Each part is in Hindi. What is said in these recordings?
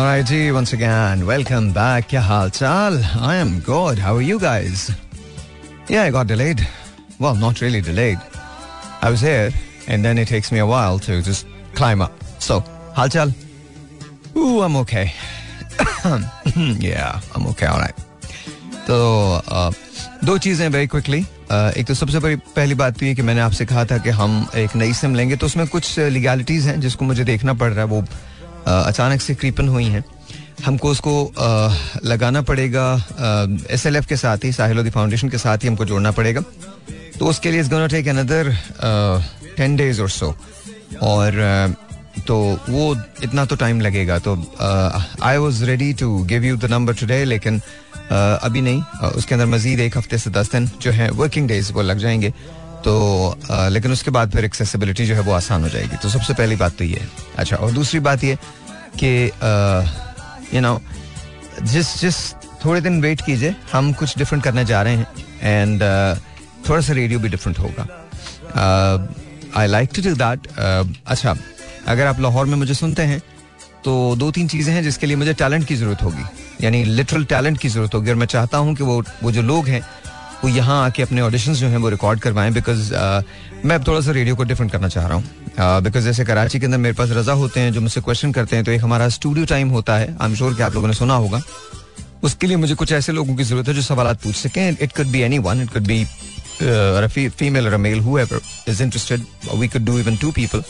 Alright, जी, once again, welcome back. क्या हाल चाल? I am good. How are you guys? Yeah, I got delayed. Well, not really delayed. I was here, and then it takes me a while to just climb up. So, हाल चाल? Ooh, I'm okay. yeah, I'm okay, alright. तो uh, दो चीज़ें वेरी क्विकली एक तो सबसे बड़ी पहली बात तो ये कि मैंने आपसे कहा था कि हम एक नई सिम लेंगे तो उसमें कुछ लीगैलिटीज हैं जिसको मुझे देखना पड़ रहा है वो अचानक से क्रीपन हुई हैं। हमको उसको लगाना पड़ेगा एस एल एफ़ के साथ ही साहिल लोधी फाउंडेशन के साथ ही हमको जोड़ना पड़ेगा। तो उसके लिए इस टेक अनदर टेन डेज़ और सो और तो वो इतना तो टाइम लगेगा। तो I was ready to give you the number today लेकिन अभी नहीं। उसके अंदर मजीद एक हफ़्ते से दस दिन जो है वर्किंग डेज़ वो लग जाएँगे। तो लेकिन उसके बाद फिर एक्सेसिबिलिटी जो है वो आसान हो जाएगी। तो सबसे पहली बात तो ये है। अच्छा और दूसरी बात ये कि यू नो जिस जिस थोड़े दिन वेट कीजिए हम कुछ डिफरेंट करने जा रहे हैं एंड uh, थोड़ा सा रेडियो भी डिफरेंट होगा। I like to do that अच्छा अगर आप लाहौर में मुझे सुनते हैं तो दो तीन चीज़ें हैं जिसके लिए मुझे टैलेंट की ज़रूरत होगी। यानी लिटरल टैलेंट की ज़रूरत होगी और मैं चाहता हूँ कि वो वो जो लोग हैं वो यहाँ आके अपने ऑडिशन जो हैं वो रिकॉर्ड करवाएँ बिकॉज़ uh, मैं अब थोड़ा सा रेडियो को डिफरेंट करना चाह रहा हूँ। बिकॉज़ uh, जैसे कराची के अंदर मेरे पास रजा होते हैं जो मुझसे क्वेश्चन करते हैं तो एक हमारा स्टूडियो टाइम होता है। आई एम श्योर कि आप लोगों ने सुना होगा। उसके लिए मुझे कुछ ऐसे लोगों की ज़रूरत है जो सवाल पूछ सकें। It could be any one it could be female और male who is interested we could do even to people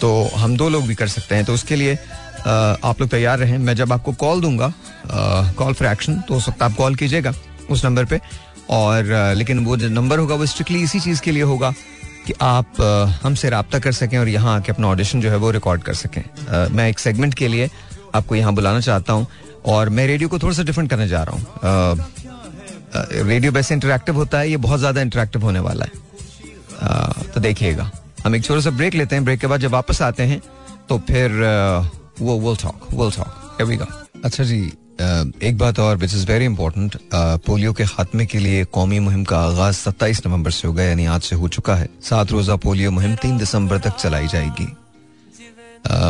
तो हम दो लोग भी कर सकते हैं। तो उसके लिए uh, आप लोग तैयार रहें। मैं जब आपको कॉल दूँगा कॉल फॉर एक्शन तो उस वक्त आप कॉल कीजिएगा उस नंबर पे। और लेकिन वो जो नंबर होगा वो स्ट्रिक्टली इसी चीज़ के लिए होगा कि आप हमसे रबता कर सकें और यहाँ आके अपना ऑडिशन जो है वो रिकॉर्ड कर सकें। मैं एक सेगमेंट के लिए आपको यहाँ बुलाना चाहता हूँ और मैं रेडियो को थोड़ा सा डिफरेंट करने जा रहा हूँ। रेडियो वैसे इंटरेक्टिव होता है, ये बहुत ज़्यादा इंटरेक्टिव होने वाला है। तो देखिएगा। हम एक छोटा सा ब्रेक लेते हैं। ब्रेक के बाद जब वापस आते हैं तो फिर वो विल टॉक विल टॉक अच्छा जी एक बात और which is very important polio के खात्मे के लिए कौमी मुहिम का आगाज़ 27 नवंबर से होगा, यानी आज से हो चुका है। सात रोजा पोलियो मुहिम तीन दिसंबर तक चलाई जाएगी।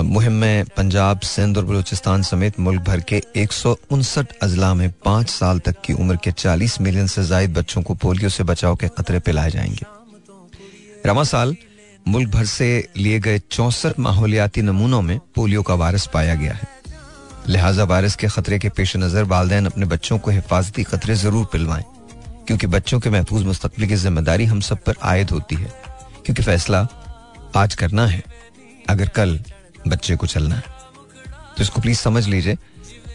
मुहिम में पंजाब, सिंध और बलूचिस्तान समेत मुल्क भर के एक सौ उनसठ अजला में पाँच साल तक की उम्र के चालीस मिलियन से जायद बच्चों को पोलियो से बचाव के खतरे पिलाए जाएँगे। रमा साल, मुल्क भर से लिए गए चौसठ माहौलियाती नमूनों में पोलियो का वायरस पाया गया है। लिहाजा वायरस के खतरे के पेश नज़र वालदेन अपने बच्चों को हिफाजती खतरे ज़रूर पिलवाएँ क्योंकि बच्चों के महफूज मुस्तबिल की ज़िम्मेदारी हम सब पर आयद होती है क्योंकि फैसला आज करना है अगर कल बच्चे को चलना है। तो इसको प्लीज़ समझ लीजिए।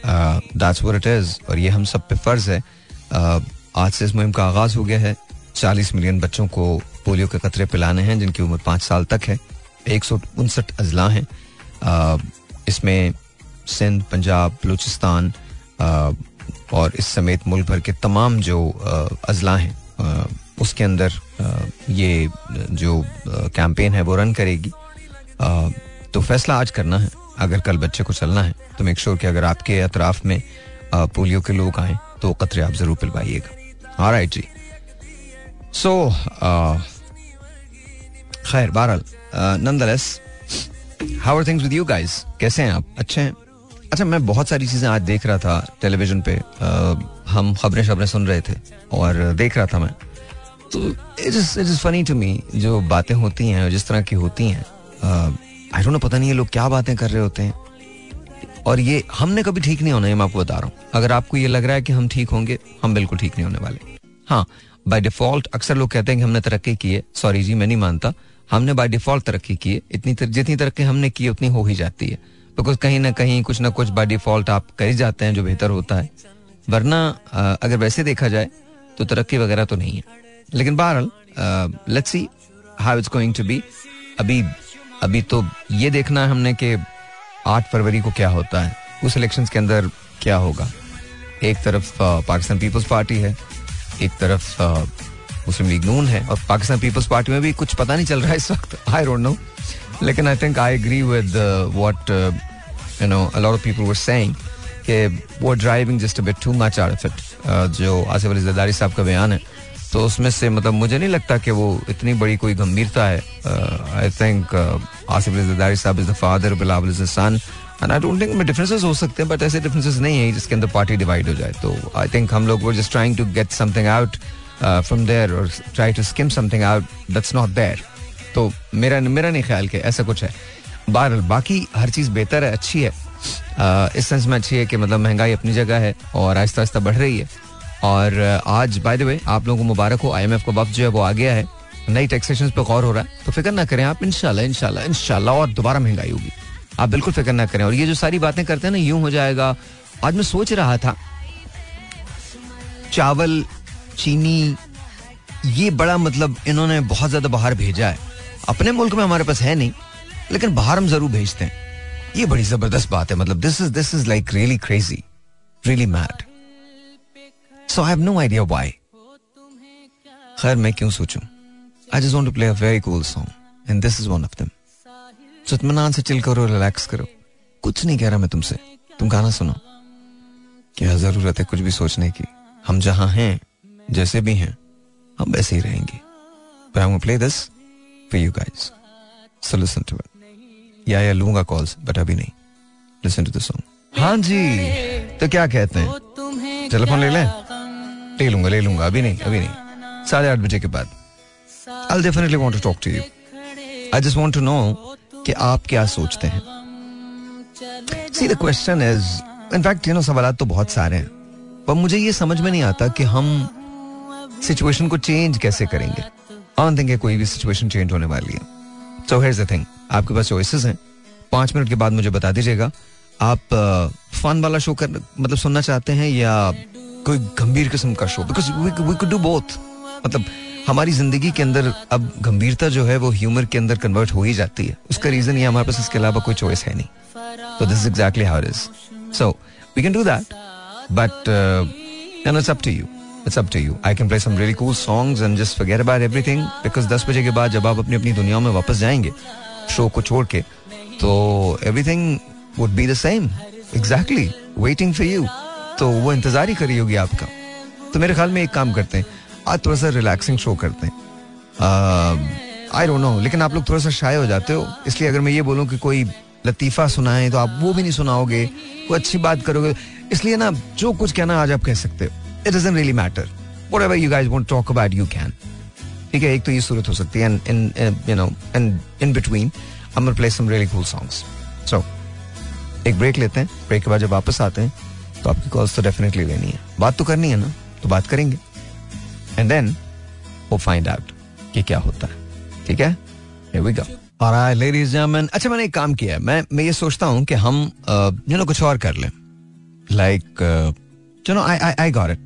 दैट्स व्हाट इट इज़ और ये हम सब पे फ़र्ज़ है। uh, आज से इस मुहिम का आगाज़ हो गया है। चालीस मिलियन बच्चों को पोलियो के खतरे पिलाने हैं जिनकी उम्र पाँच साल तक है। एक सौ उनसठ अजला हैं। इसमें सिंध, पंजाब, बलूचिस्तान और इस समेत मुल्क भर के तमाम जो अजला हैं उसके अंदर ये जो कैंपेन है वो रन करेगी। तो फैसला आज करना है। अगर कल बच्चे को चलना है तो मेक श्योर कि अगर आपके अतराफ में पोलियो के लोग आए तो कतरे आप ज़रूर पिलवाइएगा। राइट जी। सो खैर, बहरहाल nonetheless how are things with you guys कैसे हैं आप? अच्छे हैं? अच्छा मैं बहुत सारी चीज़ें आज देख रहा था टेलीविज़न पे। आ, हम खबरें शबरें सुन रहे थे और देख रहा था मैं। तो it is it is funny to me जो बातें होती हैं जिस तरह की होती हैं आई डोंट नो पता नहीं ये लोग क्या बातें कर रहे होते हैं। और ये हमने कभी ठीक नहीं होना है मैं आपको बता रहा हूँ। अगर आपको ये लग रहा है कि हम ठीक होंगे हम बिल्कुल ठीक नहीं होने वाले। हाँ बाय डिफ़ॉल्ट अक्सर लोग कहते हैं कि हमने तरक्की की है। सॉरी जी मैं नहीं मानता। हमने बाय डिफ़ॉल्ट तरक्की की है। इतनी तर, जितनी तरक्की हमने की उतनी हो ही जाती है। बिकॉज़ कहीं ना कहीं कुछ ना कुछ बाई डिफ़ॉल्ट आप कर ही जाते हैं, जो बेहतर होता है। वरना अगर वैसे देखा जाए तो तरक्की वगैरह तो नहीं है। लेकिन बहरहाल let's see how it's going to be अभी अभी तो ये देखना है हमने कि आठ फरवरी को क्या होता है। उस इलेक्शंस के अंदर क्या होगा। एक तरफ़ पाकिस्तान पीपल्स पार्टी है, एक तरफ़ मुस्लिम लीग नून है। और पाकिस्तान पीपल्स पार्टी में भी कुछ पता नहीं चल रहा है इस वक्त। आई डोंट नो लेकिन I think I agree with what you know a lot of people were saying कि वो driving just a bit too much of it जो आसिफ अली जरदारी साहब का बयान है। तो उसमें से मतलब मुझे नहीं लगता कि वो इतनी बड़ी कोई गंभीरता है। I think Asif Ali Zardari sahab is the father Bilawal is the son and I don't think में डिफरेंसेस हो सकते हैं बट ऐसे डिफरेंसेस नहीं है जिसके अंदर पार्टी डिवाइड हो जाए। तो आई थिंक हम लोग वो just trying to get something out from there और try to skim something out that's not there तो मेरा मेरा नहीं ख्याल के ऐसा कुछ है। बहरहाल बाकी हर चीज़ बेहतर है अच्छी है। uh, इस सेंस में अच्छी है कि मतलब महँगाई अपनी जगह है और आहिस्ता आहिस्ता बढ़ रही है। और आज बाय द वे आप लोगों को मुबारक हो आईएमएफ का वक्त जो है वो आ गया है। नई टैक्सेशन पे गौर हो रहा है। तो फ़िक्र ना करें आप इनशाला इनशाला इनशाला और दोबारा महँगाई होगी। आप बिल्कुल फ़िक्र ना करें। और ये जो सारी बातें करते हैं ना यूँ हो जाएगा। आज मैं सोच रहा था चावल चीनी ये बड़ा मतलब इन्होंने बहुत ज़्यादा बाहर भेजा है। अपने मुल्क में हमारे पास है नहीं। लेकिन बाहर हम ज़रूर भेजते हैं। ये बड़ी ज़बरदस्त बात है मतलब this is this is like really crazy really mad so I have no idea why खैर, मैं क्यों सोचूं? I just want to play a very cool song and this is one of them so से चिल करो रिलैक्स करो। कुछ नहीं कह रहा मैं तुमसे। तुम गाना सुनो। क्या ज़रूरत है कुछ भी सोचने की? हम जहाँ हैं, जैसे भी हैं, हम वैसे ही रहेंगे। Play this for you guys so listen to it yeah yeah लूँगा कॉल्स बट अभी नहीं। लिसन टू द सॉन्ग हाँ जी तो क्या कहते हैं? टेलीफोन ले लें? ले लूँगा ले लूँगा, अभी नहीं अभी नहीं। साढ़े आठ बजे के बाद। I definitely want to talk to you I just want to know कि आप क्या सोचते हैं। See the question is in fact you know सवाल तो बहुत सारे हैं। पर मुझे ये समझ में नहीं आता कि हम सिचुएशन को चेंज कैसे करेंगे। आई थिंक कोई भी सिचुएशन चेंज होने वाली है। सो हेयर द थिंग आपके पास चॉइसेस हैं। पाँच मिनट के बाद मुझे बता दीजिएगा। आप फन वाला शो कर मतलब सुनना चाहते हैं या कोई गंभीर किस्म का show because we could do both मतलब हमारी ज़िंदगी के अंदर अब गंभीरता जो है, वो ह्यूमर के अंदर कन्वर्ट हो ही जाती है। उसका रीजन ये हमारे पास इसके अलावा कोई चॉइस है नहीं। तो this exactly how is so we can do that but it's up to you it's up to you I can play some really cool songs and just forget about everything because दस बजे के बाद जब आप अपनी अपनी दुनिया में वापस जाएँगे शो को छोड़ के तो everything would be the same exactly waiting for you तो वो इंतज़ार ही करी होगी आपका। तो मेरे ख्याल में एक काम करते हैं। आज थोड़ा सा रिलैक्सिंग शो करते हैं। आई डोंट नो लेकिन आप लोग थोड़ा सा शाय हो जाते हो। इसलिए अगर मैं ये बोलूँ कि कोई लतीफ़ा सुनाए तो आप वो भी नहीं सुनाओगे। कोई अच्छी बात करोगे। इसलिए ना, जो कुछ कहना आज आप कह सकते हो। It doesn't really matter whatever you guys want talk about you can ठीक है एक तो ये सूरत हो सकती है you know and in between I play some really cool songs so एक ब्रेक लेते हैं ब्रेक के बाद जब वापस आते हैं तो आपकी कॉल्स तो डेफिनेटली लेनी है। बात तो करनी है ना तो बात करेंगे। एंड देन वो फाइंड आउट कि क्या होता है। ठीक है? Here we go. Alright, ladies gentlemen. अच्छा मैंने एक काम किया है। मैं मैं ये सोचता हूँ कि हम यू नो कुछ और कर लें। लाइक चलो I I I got it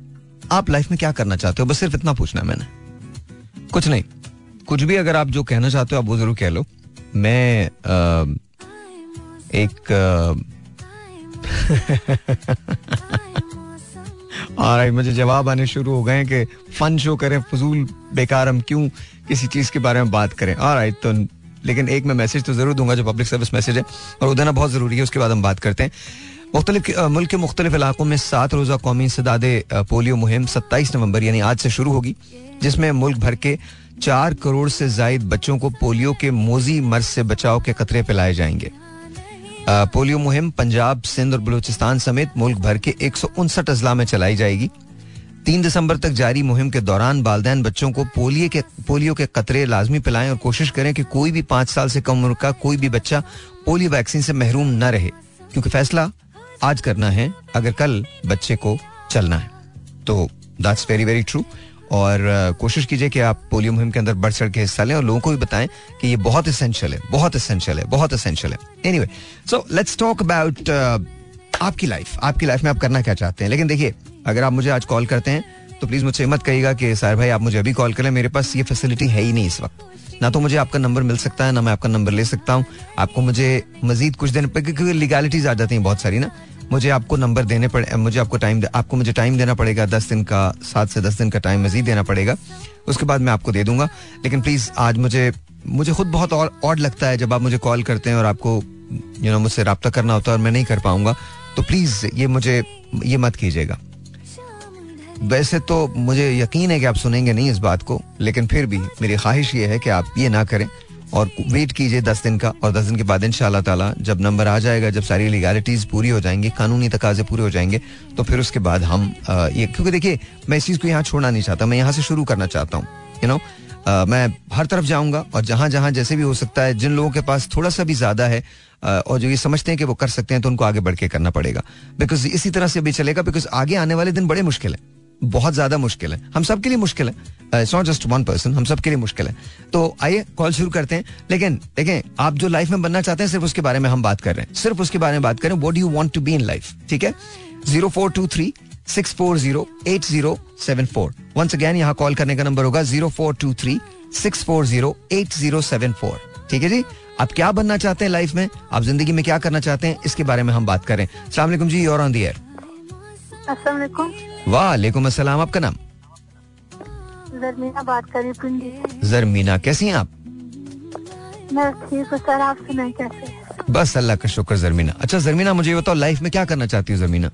आप लाइफ में क्या करना चाहते हो? बस सिर्फ़ इतना पूछना है मैंने। कुछ नहीं। कुछ भी अगर आप जो कहना चाहते हो आप वो ज़रूर कह लो। मैं uh, एक मुझे जवाब आने शुरू हो गए कि फन शो करें फजूल बेकार हम क्यों किसी चीज़ के बारे में बात करें? और तो लेकिन एक मैं मैसेज तो ज़रूर दूँगा जो पब्लिक सर्विस मैसेज है और देना बहुत ज़रूरी है उसके बाद हम बात करते हैं। मुख्तलिफ़ मुल्क के मुख्तलिफ़ इलाकों में सात रोज़ा कौमी सदाद पोलियो मुहिम सत्ताईस नवंबर, यानी आज से शुरू होगी, जिसमें मुल्क भर के चार करोड़ से जायद बच्चों को पोलियो के मोजी मर्ज से बचाव के कतरे पिलाए जाएँगे। पोलियो मुहिम पंजाब, सिंध और बलूचिस्तान समेत मुल्क भर के एक सौ उनसठ अजला में चलाई जाएगी। तीन दिसंबर तक जारी मुहिम के दौरान वालदेन बच्चों को पोलियो के पोलियो के कतरे लाजमी पिलाएँ और कोशिश करें कि कोई भी पाँच साल से कम उम्र का कोई भी बच्चा पोलियो वैक्सीन से महरूम न रहे, क्योंकि फैसला आज करना है, अगर कल बच्चे को चलना है। तो दैट्स वेरी वेरी ट्रू और कोशिश कीजिए कि आप पोलियो मुहिम के अंदर बढ़ चढ़ के हिस्सा लें और लोगों को भी बताएँ कि ये बहुत इसेंशियल है, बहुत इसेंशियल है, बहुत इसेंशियल है। Anyway so let's talk about आपकी लाइफ आपकी लाइफ में आप करना क्या चाहते हैं? लेकिन देखिए, अगर आप मुझे आज कॉल करते हैं तो प्लीज़ मुझसे मत कहिएगा कि सर भाई, आप मुझे अभी कॉल करें मेरे पास ये फैसिलिटी है ही नहीं इस वक्त। ना तो मुझे आपका नंबर मिल सकता है, ना मैं आपका नंबर ले सकता हूँ। आपको मुझे मजीद कुछ दिन क्योंकि लीगैलिटीज आ जाती हैं बहुत सारी ना, मुझे आपको नंबर देने पड़े, मुझे आपको टाइम आपको मुझे टाइम देना पड़ेगा, दस दिन का, सात से दस दिन का टाइम मजीद देना पड़ेगा। उसके बाद मैं आपको दे दूँगा। लेकिन प्लीज़ आज मुझे मुझे खुद बहुत और ऑड लगता है जब आप मुझे कॉल करते हैं और आपको यू नो मुझसे रब्ता करना होता है और मैं नहीं कर पाऊँगा। तो प्लीज़ ये मुझे, ये मत कीजिएगा। वैसे तो मुझे यकीन है कि आप सुनेंगे नहीं इस बात को, लेकिन फिर भी मेरी ख्वाहिश ये है कि आप ये ना करें और वेट कीजिए दस दिन का और दस दिन के बाद इन ताला जब नंबर आ जाएगा, जब सारी लीगैलिटीज पूरी हो जाएँगी, कानूनी तकाजे पूरे हो जाएँगे तो फिर उसके बाद हम ये, क्योंकि देखिए, मैं इस चीज़ को यहाँ छोड़ना नहीं चाहता, मैं यहाँ से शुरू करना चाहता हूँ यू नो मैं हर तरफ़ जाऊँगा और जहाँ जहाँ जैसे भी हो सकता है, जिन लोगों के पास थोड़ा सा भी ज़्यादा है और जो ये समझते हैं कि वो कर सकते हैं तो उनको आगे बढ़ के करना पड़ेगा। बिकॉज़ इसी तरह से भी चलेगा बिकॉज़ आगे आने वाले दिन बड़े मुश्किल है। बहुत ज़्यादा मुश्किल है। हम सबके लिए मुश्किल है। It's not just one person हम सब के लिए मुश्किल है। तो आइए कॉल शुरू करते हैं। लेकिन, देखें, आप जो लाइफ में बनना चाहते हैं, सिर्फ़ उसके बारे में हम बात कर रहे हैं। सिर्फ़ उसके बारे में बात करें what you want to be in life ठीक है? Zero four two three six four zero eight zero seven four once again यहाँ कॉल करने का नंबर होगा zero four two three six four zero eight zero seven four ठीक है जी? आप क्या बनना चाहते हैं लाइफ में? आप ज़िंदगी में क्या करना चाहते हैं? इसके बारे में हम बात करें सलाम जी योर ऑन दी एयर वालेकुम अस्सलाम आपका नाम? जरमीना बात कर रही जरमीना कैसी हैं आप? मैं ठीक हूँ सर आप सुनाए कैसे बस अल्लाह का शुक्र जरमीना। अच्छा जरमीना मुझे बताओ लाइफ में क्या करना चाहती हूँ जरमीना?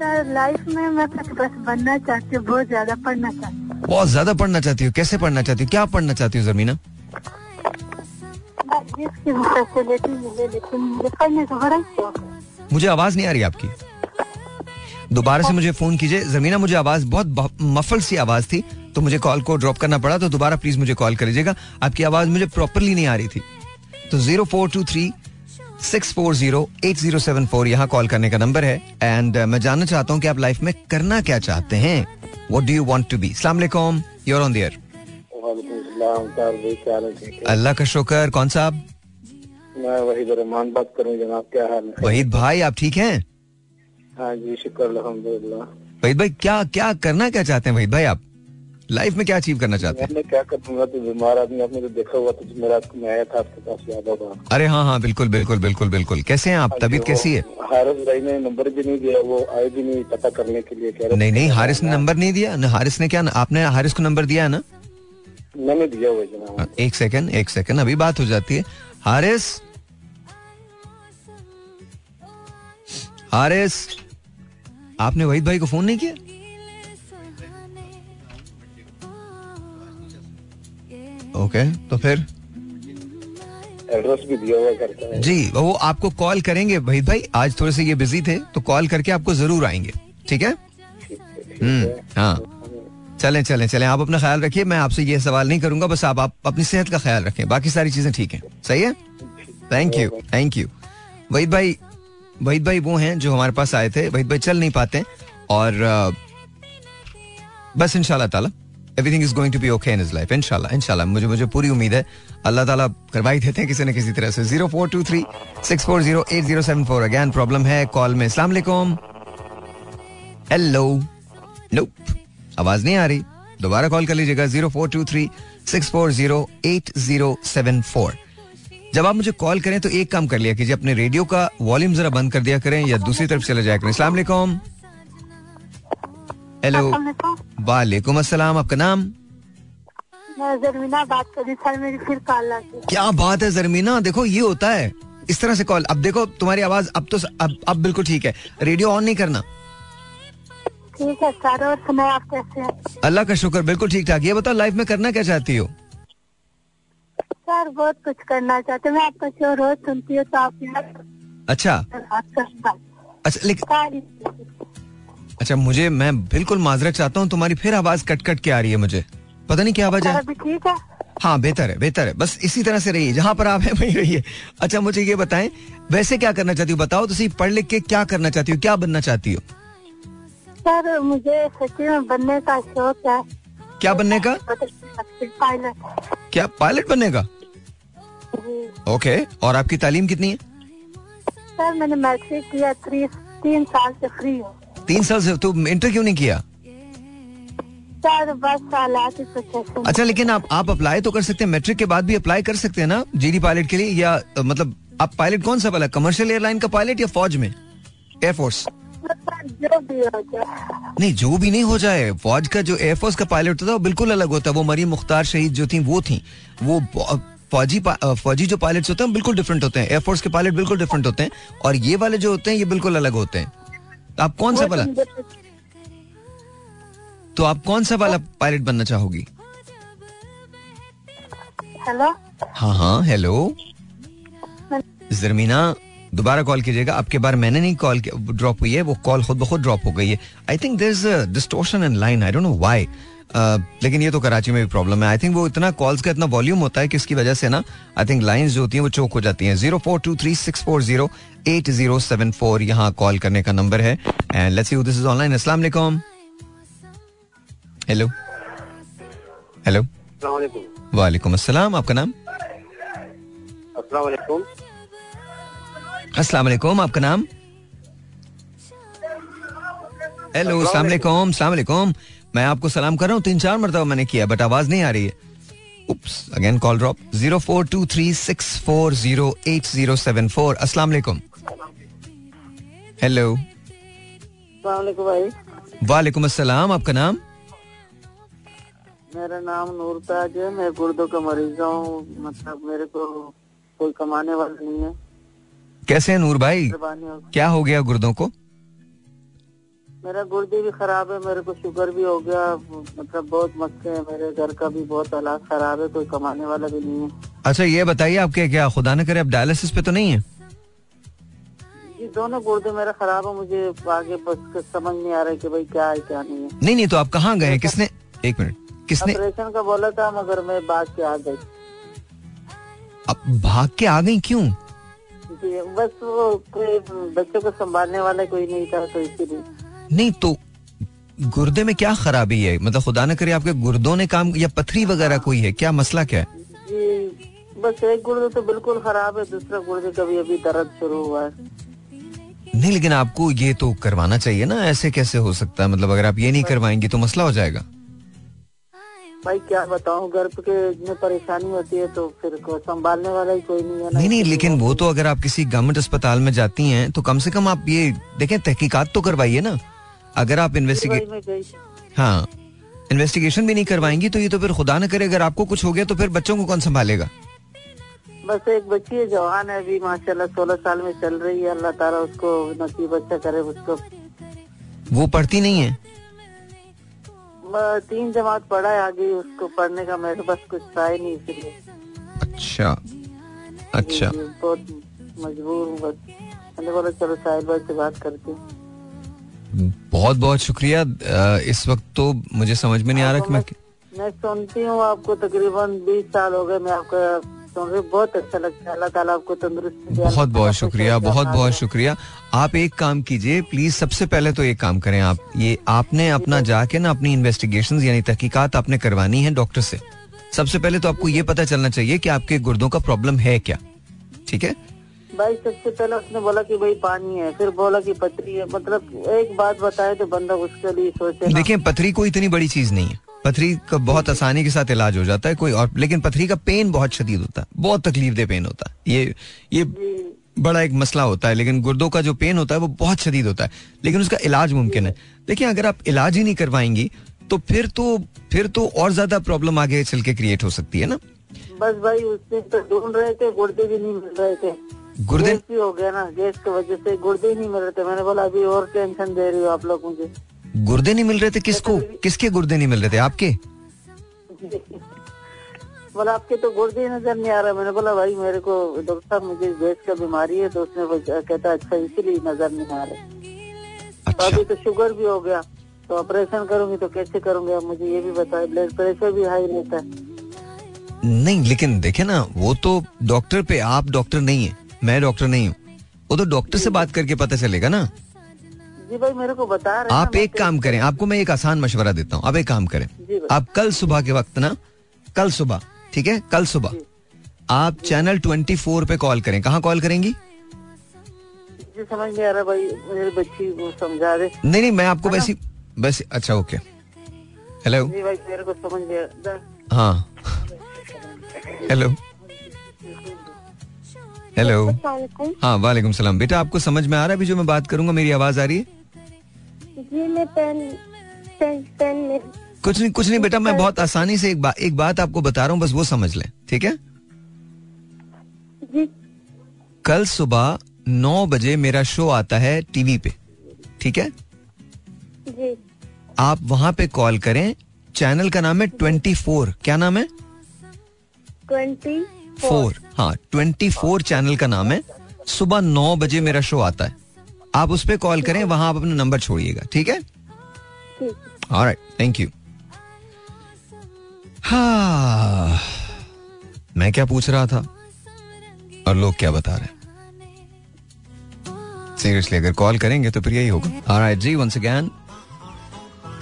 सर लाइफ में मैं बस बनना चाहती हूँ बहुत ज़्यादा पढ़ना चाहती हूँ। बहुत ज़्यादा पढ़ना चाहती हूँ? कैसे पढ़ना चाहती हूँ? क्या पढ़ना चाहती हूँ जरमीना? मुझे आवाज़ नहीं आ रही आपकी। दोबारा से मुझे फ़ोन कीजिए। जमीना मुझे आवाज़ बहुत मफल सी आवाज़ थी तो मुझे कॉल को ड्रॉप करना पड़ा तो दोबारा प्लीज़ मुझे कॉल कर लीजिएगा। आपकी आवाज़ मुझे प्रॉपरली नहीं आ रही थी। तो zero four two three six four zero eight zero seven four यहाँ कॉल करने का नंबर है। एंड uh, मैं जानना चाहता हूँ कि आप लाइफ में करना क्या चाहते हैं। What do you want to be सलाम यूर ऑन दियर अल्लाह का शुक्र कौन सा आप मैं वहीद रहमान बात करूँ जनाब क्या हाल है? वहीद भाई आप ठीक हैं? हाँ जी शुक्र अलहमदुल्ला वहीद भाई क्या क्या करना क्या चाहते हैं वहीद भाई आप? लाइफ में क्या अचीव करना चाहते हैं? क्या करूँगा तो बीमार आदमी आपने तो देखा हुआ तो मेरा मैं आया था आपके पास याद अरे हाँ हाँ बिल्कुल बिल्कुल बिल्कुल बिल्कुल। कैसे हैं आप? हाँ तबीयत कैसी है? हारिस भाई ने नंबर भी नहीं दिया वो आए भी नहीं पता करने के लिए कह नहीं नहीं हारिस ने नंबर नहीं दिया हारिस ने क्या आपने हारिस को नंबर दिया है ना? मैंने दिया हुआ जनाब। हाँ, एक सेकंड एक सेकंड अभी बात हो जाती है। हारिस? हारिस? आपने वहीद भाई को फ़ोन नहीं किया? ओके तो फिर? एड्रेस भी दिया हुआ करता है। जी वो आपको कॉल करेंगे। वहीद भाई आज थोड़े से ये बिज़ी थे तो कॉल करके आपको ज़रूर आएँगे। ठीक है? हम्म हाँ। चलें चलें चलें। आप अपना ख्याल रखिए मैं आपसे ये सवाल नहीं करूँगा बस आप, आप अपनी सेहत का ख्याल रखें। बाकी सारी चीज़ें ठीक हैं। सही है? Thank you thank you Waheed भाई वहीद भाई वो हैं जो हमारे पास आए थे। वहीद भाई चल नहीं पाते और बस इन ताला everything is going to be okay in is life इंशाल्लाह इंशाल्लाह। मुझे मुझे पूरी उम्मीद है। अल्लाह ताला करवाई देते हैं किसी न किसी तरह से। Zero four two three six four zero eight zero seven four. Again problem है, कॉल में। अस्सलाम वालेकुम। हेलो। नोप आवाज़ नहीं आ रही। दोबारा कॉल कर लीजिएगा। Zero four two three six four zero eight zero seven four. जब आप मुझे कॉल करें तो एक काम कर लिया कीजिए अपने रेडियो का वॉल्यूम जरा बंद कर दिया करें या दूसरी तरफ़ चले जाया करें। वालेकुम हेलो वालेकुम अस्सलाम आपका नाम? जरमीना बात कर रही सर मेरी फिर कॉल क्या बात है जरमीना? देखो ये होता है। इस तरह से कॉल। अब देखो तुम्हारी आवाज़ अब तो अब अब बिल्कुल ठीक है। रेडियो ऑन नहीं करना। ठीक है सर और आप कैसे हैं? अल्लाह का शुक्र बिल्कुल ठीक ठाक ये बताओ लाइफ में करना क्या चाहती हो? सर बहुत कुछ करना चाहते मैं आपका शो रोज सुनती हूँ तो आप अच्छा। अच्छा लेकिन अच्छा मुझे मैं बिल्कुल माजरत चाहता हूँ तुम्हारी फिर आवाज़ कट कट के आ रही है मुझे। पता नहीं क्या आवाज़ है। ठीक है? हाँ बेहतर है बेहतर है। बस इसी तरह से रहिए जहाँ पर आप हैं वहीं रहिए। अच्छा मुझे ये बताएँ वैसे क्या करना चाहती हो? बताओ तो सही पढ़ लिख के क्या करना चाहती हो क्या बनना चाहती हो? सर मुझे सच्ची में बनने का शौक है। क्या बनने का? पायलट क्या पायलट बनने का? ओके और आपकी तालीम कितनी है? सर मैंने मैट्रिक किया तीन साल से फ्री हूँ। तीन साल से तो इंटर क्यों नहीं किया? सर बस साल अच्छा लेकिन आप आप अप्लाई तो कर सकते हैं मैट्रिक के बाद भी अप्लाई कर सकते हैं ना जीडी पायलट के लिए या मतलब आप पायलट कौन सा वाला कमर्शियल एयरलाइन का पायलट या फौज में? एयरफोर्स जो भी हो जाए। नहीं जो भी नहीं हो जाए फौज का जो एयरफोर्स का पायलट होता है वो बिल्कुल अलग होता है। वो मरी मुख्तार शहीद जो थी वो थी। वो फौजी फौजी जो पायलट होते हैं बिल्कुल डिफरेंट होते हैं। एयरफोर्स के पायलट बिल्कुल डिफरेंट होते हैं और ये वाले जो होते हैं ये बिल्कुल अलग होते हैं। आप कौन सा वाला तो आप कौन सा वाला पायलट बनना चाहोगी? हेलो? हाँ हाँ हेलो। जरमीना दोबारा कॉल कीजिएगा। आपके बार मैंने नहीं कॉल ड्रॉप हुई है वो कॉल खुद ब खुद ड्रॉप हो गई है। I think there is distortion in line I don't know why लेकिन ये तो कराची में भी प्रॉब्लम है। आई थिंक वो इतना कॉल्स का इतना वॉल्यूम होता है कि इसकी वजह से ना आई थिंक लाइंस जो होती हैं वो चौक हो जाती हैं। Zero four two three six four zero eight zero seven four यहाँ कॉल करने का नंबर है। And let's you this is online अस्सलाम वालेकुम हेलो हेलो वालेकुम अस्सलाम आपका नाम अस्सलाम वालेकुम आपका नाम हेलो अस्सलाम वालेकुम मैं आपको सलाम कर रहा हूँ तीन चार मरतबा मैंने किया बट आवाज़ नहीं आ रही है। Oops again call drop zero four two three six four zero eight zero seven four अस्सलाम वालेकुम हेलो भाई। वालेकुम अस्सलाम आपका नाम? मेरा नाम नूर ताज है मैं गुर्दों का मरीज़ हूँ मतलब मेरे को कोई कमाने वाला नहीं है। कैसे हैं नूर भाई? क्या हो गया गुर्दों को? मेरा गुर्दे भी खराब है मेरे को शुगर भी हो गया मतलब बहुत मस्के है मेरे घर का भी बहुत हालात खराब है कोई कमाने वाला भी नहीं है। अच्छा ये बताइए आपके क्या खुदा न करे आप डायलिसिस पे तो नहीं है? जी दोनों गुर्दे मेरा खराब है मुझे आगे बस समझ नहीं आ रहा है कि भाई क्या है क्या नहीं है। नहीं नहीं तो आप कहाँ गए किसने एक मिनट किसने ऑपरेशन का बोला था मगर मैं बात के आ गई। अब भाग के आ गई क्यों? जी बस वो कोई बच्चों को संभालने वाला कोई नहीं था तो इसीलिए। नहीं तो गुर्दे में क्या खराबी है? मतलब खुदा न करे आपके गुर्दों ने काम या पथरी वगैरह कोई है? क्या मसला क्या है? बस एक गुर्दे तो बिल्कुल खराब है दूसरा गुर्दे का भी अभी दर्द शुरू हुआ है। नहीं लेकिन आपको ये तो करवाना चाहिए ना ऐसे कैसे हो सकता है? मतलब अगर आप ये नहीं करवाएँगे तो मसला हो जाएगा। भाई क्या बताऊँ घर के इतनी परेशानी होती है तो फिर को संभालने वाला ही कोई नहीं है नहीं नहीं लेकिन वो तो अगर आप किसी गवर्नमेंट अस्पताल में जाती हैं तो कम से कम आप ये देखें तहकीकात तो करवाइए ना। अगर आप इन्वेस्टिगेट हाँ इन्वेस्टिगेशन भी नहीं करवाएँगी तो ये तो फिर खुदा ना करे अगर आपको कुछ हो गया तो फिर बच्चों को कौन संभालेगा? बस एक बच्ची है जवान है अभी माशाल्लाह सोलह साल में चल रही है अल्लाह ताला उसको नसीब अच्छा करे उसको। वो पढ़ती नहीं है? तीन जमात पढ़ा है आगे उसको पढ़ने का मेरे पास कुछ था ही नहीं इसलिए। अच्छा अच्छा। बहुत मजबूर हूँ बस। मैंने बोला चलो साहिल भाई से बात करती हूँ। बहुत बहुत शुक्रिया। इस वक्त तो मुझे समझ में नहीं आ रहा कि मैं मैं सुनती हूँ आपको तकरीबन बीस साल हो गए मैं आपका सुन रही हूँ, बहुत अच्छा लगता है। अल्लाह ताला आपको तंदुरुस्ती बहुत बहुत शुक्रिया बहुत बहुत शुक्रिया। आप एक काम कीजिए प्लीज़ सबसे पहले तो एक काम करें आप। ये आपने अपना जाके ना अपनी इन्वेस्टिगेशन यानी तहकीकात आपने करवानी है डॉक्टर से। सबसे पहले तो आपको ये पता चलना चाहिए कि आपके गुर्दों का प्रॉब्लम है क्या ठीक है? भाई सबसे पहले उसने बोला कि भाई पानी है। फिर बोला कि पथरी है। मतलब एक बात बताए तो बंदा उसके लिए सोचे। देखिए पथरी कोई इतनी बड़ी चीज़ नहीं है। पथरी का बहुत आसानी के साथ इलाज हो जाता है कोई और लेकिन पथरी का पेन बहुत शदीद होता है। बहुत तकलीफ़ दे पेन होता है। ये ये बड़ा एक मसला होता है लेकिन गुर्दों का जो पेन होता है वो बहुत शदीद होता है। लेकिन उसका इलाज मुमकिन है। देखिए अगर आप इलाज ही नहीं करवाएँगी तो फिर तो फिर तो और ज़्यादा प्रॉब्लम आगे चल के क्रिएट हो सकती है ना? बस भाई उस दिन तो ढूंढ रहे थे गुर्दे भी नहीं मिल रहे थे। गुर्दे भी हो गया ना गैस की वजह से गुर्दे ही नहीं मिल रहे थे। मैंने बोला अभी और टेंशन दे रही हो आप लोग मुझे। गुर्दे नहीं मिल रहे थे किसको? किसके गुर्दे नहीं मिल रहे थे? आपके? बोला आपके तो गुर्दे ही नज़र नहीं आ रहा मैंने बोला भाई मेरे को डॉक्टर साहब मुझे गैस का बीमारी है तो उसने कहता अच्छा इसीलिए नज़र नहीं आ रहा। तो अच्छा। अभी तो शुगर भी हो गया। तो ऑपरेशन करूँगी तो कैसे करूँगी आप मुझे ये भी बताए? ब्लड प्रेशर भी हाई रहता है। नहीं लेकिन देखे ना वो तो डॉक्टर पे आप डॉक्टर नहीं है। मैं डॉक्टर नहीं हूँ। वो तो डॉक्टर से बात करके पता चलेगा ना। जी भाई मेरे को बता रहे आप एक काम करें आपको मैं एक आसान मशवरा देता हूँ। आप एक काम करें आप कल सुबह के वक्त ना कल सुबह ठीक है? कल सुबह। आप चैनल 24 पे कॉल करें। कहाँ कॉल करेंगी? समझ नहीं आ रहा भाई मेरी बच्ची वो समझा दे। नहीं नहीं मैं आपको वैसी बस अच्छा ओके। हेलो जी भाई मेरे को समझ नहीं हाँ। हेलो हेलो हाँ वालेकुम सलाम। बेटा आपको समझ में आ रहा है? अभी जो मैं बात करूँगा मेरी आवाज़ आ रही है? जी मैं पेन पेन पेन में कुछ नहीं कुछ नहीं बेटा मैं बहुत आसानी से एक बात एक बात आपको बता रहा हूँ बस वो समझ लें ठीक है? जी। कल सुबह नौ बजे मेरा शो आता है टीवी पे ठीक है? जी। आप वहाँ पे कॉल करें चैनल का नाम है ट्वेंटी फोर। क्या नाम है? Twenty four. हाँ ट्वेंटी फोर चैनल का नाम है। सुबह नौ बजे मेरा शो आता है। आप उस पर कॉल करें वहाँ आप अपना नंबर छोड़िएगा ठीक है? ऑलराइट थैंक यू हाँ मैं क्या पूछ रहा था? और लोग क्या बता रहे हैं? सीरियसली अगर कॉल करेंगे तो फिर यही होगा। Alright ji once again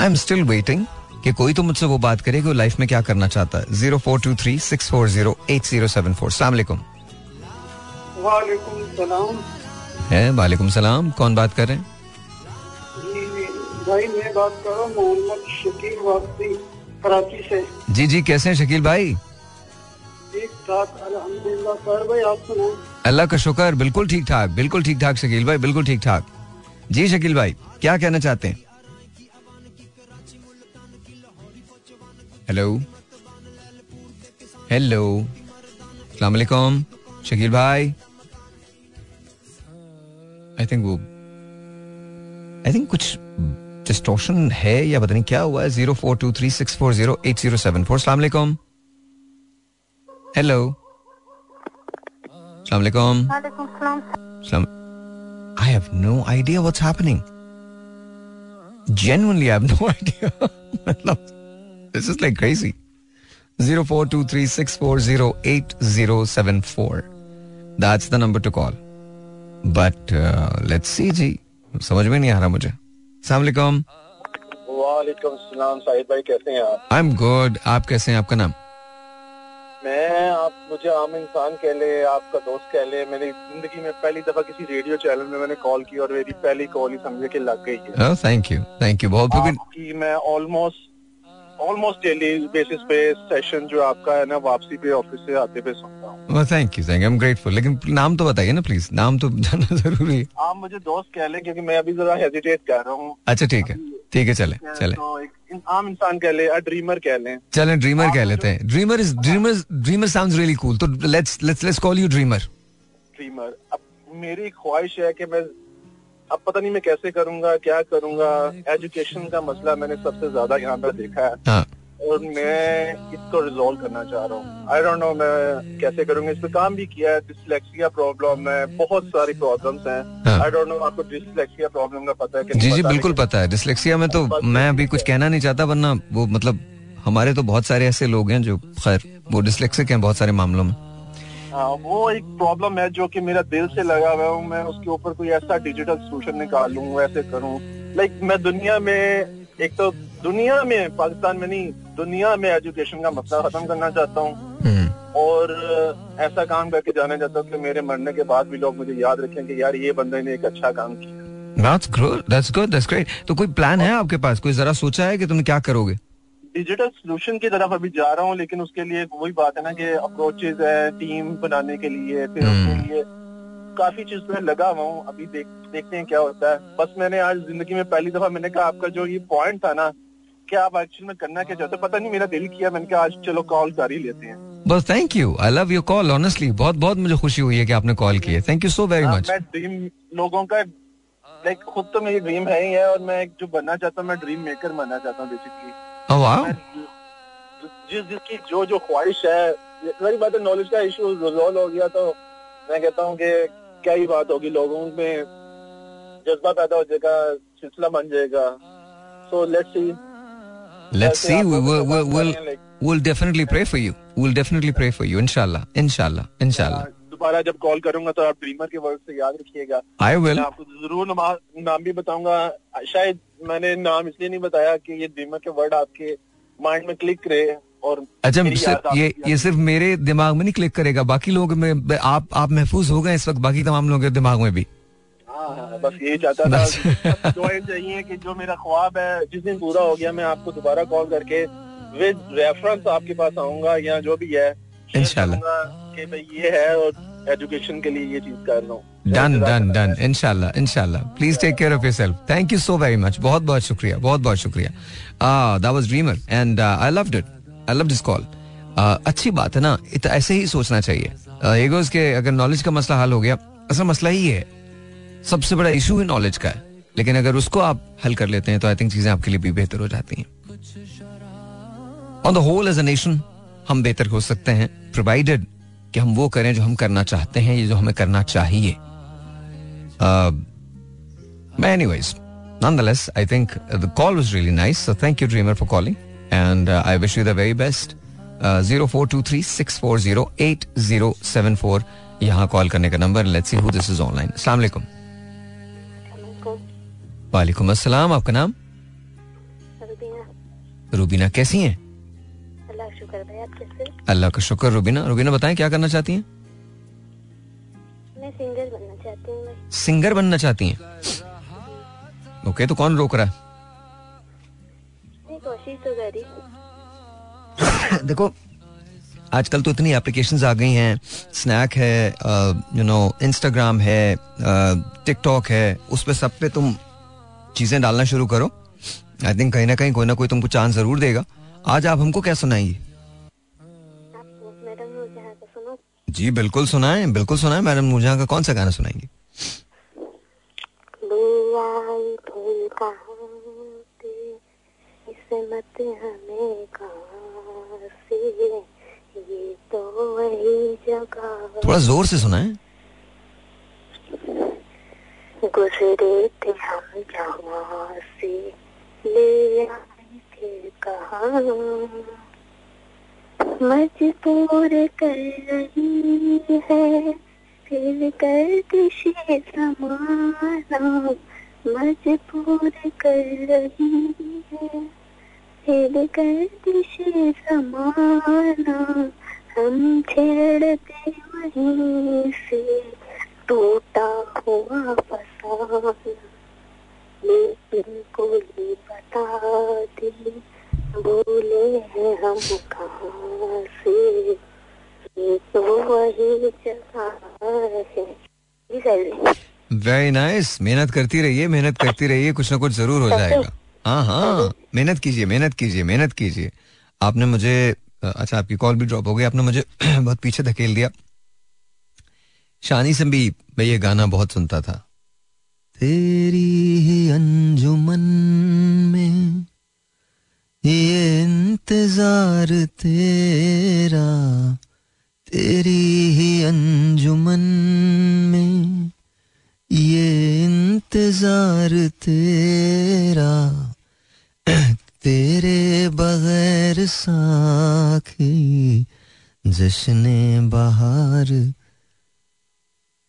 I am still waiting कि कोई तो मुझसे वो बात करे कि वो लाइफ में क्या करना चाहता है। Zero four two three six four zero eight zero seven four. सलामकुम है वालेकुम सलाम। कौन बात कर रहे हैं? जी भाई मैं बात कर रहा हूँ मोहम्मद शकील वापसी कराची से। जी जी कैसे हैं शकील भाई? ठीक ठाक अल्हम्दुलिल्लाह सर भाई आप सुनाओ। अल्लाह का शुक्र बिल्कुल ठीक ठाक बिल्कुल ठीक ठाक शकील भाई बिल्कुल ठीक ठाक। जी शकील भाई क्या कहना चाहते हैं? हेलो हेलो सलाम अलैकुम शकील भाई आई थिंक वो आई थिंक कुछ डिस्टोशन है या पता नहीं क्या हुआ है zero four two three six four zero eight zero seven four सलाम अलैकुम हेलो सलाम अलैकुम वालेकुम सलाम Some, I have no idea what's happening. Genuinely, I have no idea. मतलब, this is like crazy. Zero four two three six four zero eight zero seven four. That's the number to call. But uh, let's see जी समझ में नहीं आ रहा मुझे. सलामकुम वालेकुम सलाम साहिद भाई कैसे हैं आप? आई एम गुड आप कैसे हैं? आपका नाम? मैं आप मुझे आम इंसान कह ले आपका दोस्त कह ले मेरी ज़िंदगी में पहली दफ़ा किसी रेडियो चैनल में मैंने कॉल की और मेरी पहली कॉल ही समझे कि लग गई है। थैंक यू थैंक यू बहुत मैं ऑलमोस्ट ऑलमोस्ट डेली बेसिस पे सेशन जो आपका है ना वापसी पे ऑफ़िस से आते पे सुनता हूँ। Thank you thank I am grateful लेकिन नाम तो बताइए ना प्लीज़ नाम तो जानना ज़रूरी है। आप मुझे दोस्त कह ले क्योंकि मैं अभी जरा हेजिटेट कर रहा हूँ। अच्छा ठीक है। ठीक है चले चले। तो एक आम इंसान कह ले ड्रीमर कह लें। चले ड्रीमर कह लेते हैं। Dreamer is dreamer dreamer sounds really cool तो let's let's let's call you dreamer dreamer अब मेरी ख्वाहिश है कि मैं अब पता नहीं मैं कैसे करूँगा क्या करूँगा। एजुकेशन का मसला मैंने सबसे ज़्यादा यहाँ पर देखा है। हाँ। और मैं इसको रिजोल्व करना चाह रहा हूँ। आई डोंट नो मैं कैसे करूँगा। इस पे काम भी किया है। डिसलेक्सिया प्रॉब्लम है। बहुत सारी प्रॉब्लम्स हैं। हाँ। आई डोंट नो आपको डिसलेक्सिया प्रॉब्लम का पता है कि जी जी बिल्कुल पता है। डिसलेक्सिया में तो मैं अभी कुछ कहना नहीं चाहता वरना वो मतलब हमारे तो बहुत सारे ऐसे लोग हैं जो खैर वो डिसलेक्सिक हैं बहुत सारे मामलों में। हाँ वो एक प्रॉब्लम है जो कि मेरा दिल से लगा हुआ हूँ मैं उसके ऊपर कोई ऐसा डिजिटल सोल्यूशन निकालूं वैसे करूँ लाइक मैं दुनिया में एक तो दुनिया में पाकिस्तान में नहीं दुनिया में एजुकेशन का मसला खत्म करना चाहता हूँ हम्म, और ऐसा काम करके जाना चाहता हूँ कि मेरे मरने के बाद भी लोग मुझे याद रखें कि यार ये बंदे ने एक अच्छा काम किया That's good. That's good. That's great. तो कोई प्लान है आपके पास कोई जरा सोचा है कि तुम क्या करोगे डिजिटल सोल्यूशन की तरफ़ अभी जा रहा हूँ लेकिन उसके लिए वही बात है ना कि अप्रोचेज है टीम बनाने के लिए फिर हम्म। उसके लिए काफ़ी चीज़ में लगा हुआ हूँ अभी देख देखते हैं क्या होता है। बस मैंने आज ज़िंदगी में पहली दफ़ा मैंने कहा आपका जो ये पॉइंट था ना कि आप एक्चुअल में करना क्या चाहते हो? पता नहीं मेरा दिल किया मैंने कहा आज चलो कॉल कर ही लेते हैं। बस thank you I love your call honestly बहुत बहुत मुझे खुशी हुई है कि आपने कॉल की है thank you so very much मैं ड्रीम लोगों का लाइक खुद तो मेरी ड्रीम है ही है और मैं जो बनना चाहता हूँ मैं ड्रीम मेकर बनना चाहता हूँ बेसिकली वाह जिस जिसकी जो जो ख्वाहिश है मेरी बात है नॉलेज का इशू रिजॉल्व हो गया तो मैं कहता हूँ कि क्या ही बात होगी लोगों में जज्बा पैदा हो जाएगा सिलसिला बन जाएगा so let's see Let's see. We will, we'll, we'll, we'll definitely pray for you. We'll definitely pray for you. Inshallah. Inshallah. Inshallah. दोबारा जब कॉल करूँगा तो आप ड्रीमर के वर्ड से याद रखिएगा I will. मैं आपको ज़रूर नाम भी बताऊँगा शायद मैंने नाम इसलिए नहीं बताया कि ये ड्रीमर के वर्ड आपके माइंड में क्लिक करे और अच्छा सिर्फ़ ये ये सिर्फ़ मेरे दिमाग में नहीं क्लिक करेगा बाकी लोग में आप आप महफूज हो गए इस वक्त बाकी तमाम लोगों के दिमाग में भी। हाँ, हाँ, बस यही चाहता था दुआएँ चाहिए कि जो मेरा ख्वाब है जिस दिन पूरा हो गया मैं आपको दोबारा कॉल करके विद रेफरेंस आपके पास आऊँगा या जो भी है share इंशाल्लाह। कि भाई ये है और एजुकेशन के लिए ये चीज़ कर रहा हूँ। डन डन डन इनशाला इनशाला please take care of yourself thank you so very much बहुत बहुत शुक्रिया बहुत बहुत शुक्रिया. That was dreamer and I loved it I love this call अच्छी बात है ना? ऐसे ही सोचना चाहिए. एगोज के अगर नॉलेज का मसला हल हो गया असल मसला ही है. सबसे बड़ा इशू है नॉलेज का है. लेकिन अगर उसको आप हल कर लेते हैं तो आई थिंक चीज़ें आपके लिए भी बेहतर हो जाती हैं. On the whole as a nation हम बेहतर हो सकते हैं प्रोवाइडेड कि हम वो करें जो हम करना चाहते हैं ये जो हमें करना चाहिए. Anyways nonetheless i think the call was really nice. So thank you dreamer for calling. And uh, i wish you the very best. Zero four two three six four zero eight zero seven four यहाँ कॉल करने का number let's see who this is online अस्सलाम वालेकुम वालेकुम अस्सलाम आपका नाम रूबीना कैसी हैं? अल्लाह शुक्र भाई आप कैसे? अल्लाह का शुक्र रूबीना। रूबीना बताएँ क्या करना चाहती हैं? मैं सिंगर बनना चाहती हूँ मैं सिंगर बनना चाहती हैं। ओके okay, तो कौन रोक रहा है? मैं कोशिश तो करी देखो आजकल तो इतनी एप्लीकेशंस आ गई हैं। स्नैक है यू नो इंस्टाग्राम है टिकटॉक है उस पर सब पे तुम चीज़ें डालना शुरू करो। आई थिंक कहीं ना कहीं कोई ना कोई तुमको चांस ज़रूर देगा। आज आप हमको क्या सुनाएँगी आप मैडम नूरजहां को सुनो। जी बिल्कुल सुनाएँ बिल्कुल सुनाएँ। मैडम नूरजहां का कौन सा गाना सुनाएँगी बेआई फिर कहाँ से किस्मत हमें कहाँ से? ये तो वही जगह थोड़ा ज़ोर से सुनाएँ। गुजरे थे हम जहाँ से? ले आए कहाँ? मजबूर कर रही है। फिर कर गर्दिशे समाना। मजबूर कर रही है। गर्दिशे समाना हम छेड़ते वहीं से टूटा हुआ फसाना। लेकिन कोई बता दे बोले हैं हम कहाँ से? ये तो वही जगह है। वेरी नाइस मेहनत करती रहिए मेहनत करती रहिए कुछ ना कुछ ज़रूर हो जाएगा। हाँ हाँ। मेहनत कीजिए मेहनत कीजिए मेहनत कीजिए। आपने मुझे अच्छा आपकी कॉल भी ड्रॉप हो गई। आपने मुझे बहुत पीछे धकेल दिया। शानी से भी मैं ये गाना बहुत सुनता था। तेरी ही अंजुमन में ये इंतज़ार तेरा तेरी ही अंजुमन में ये इंतज़ार तेरा। तेरे बगैर साखी जश्न बहार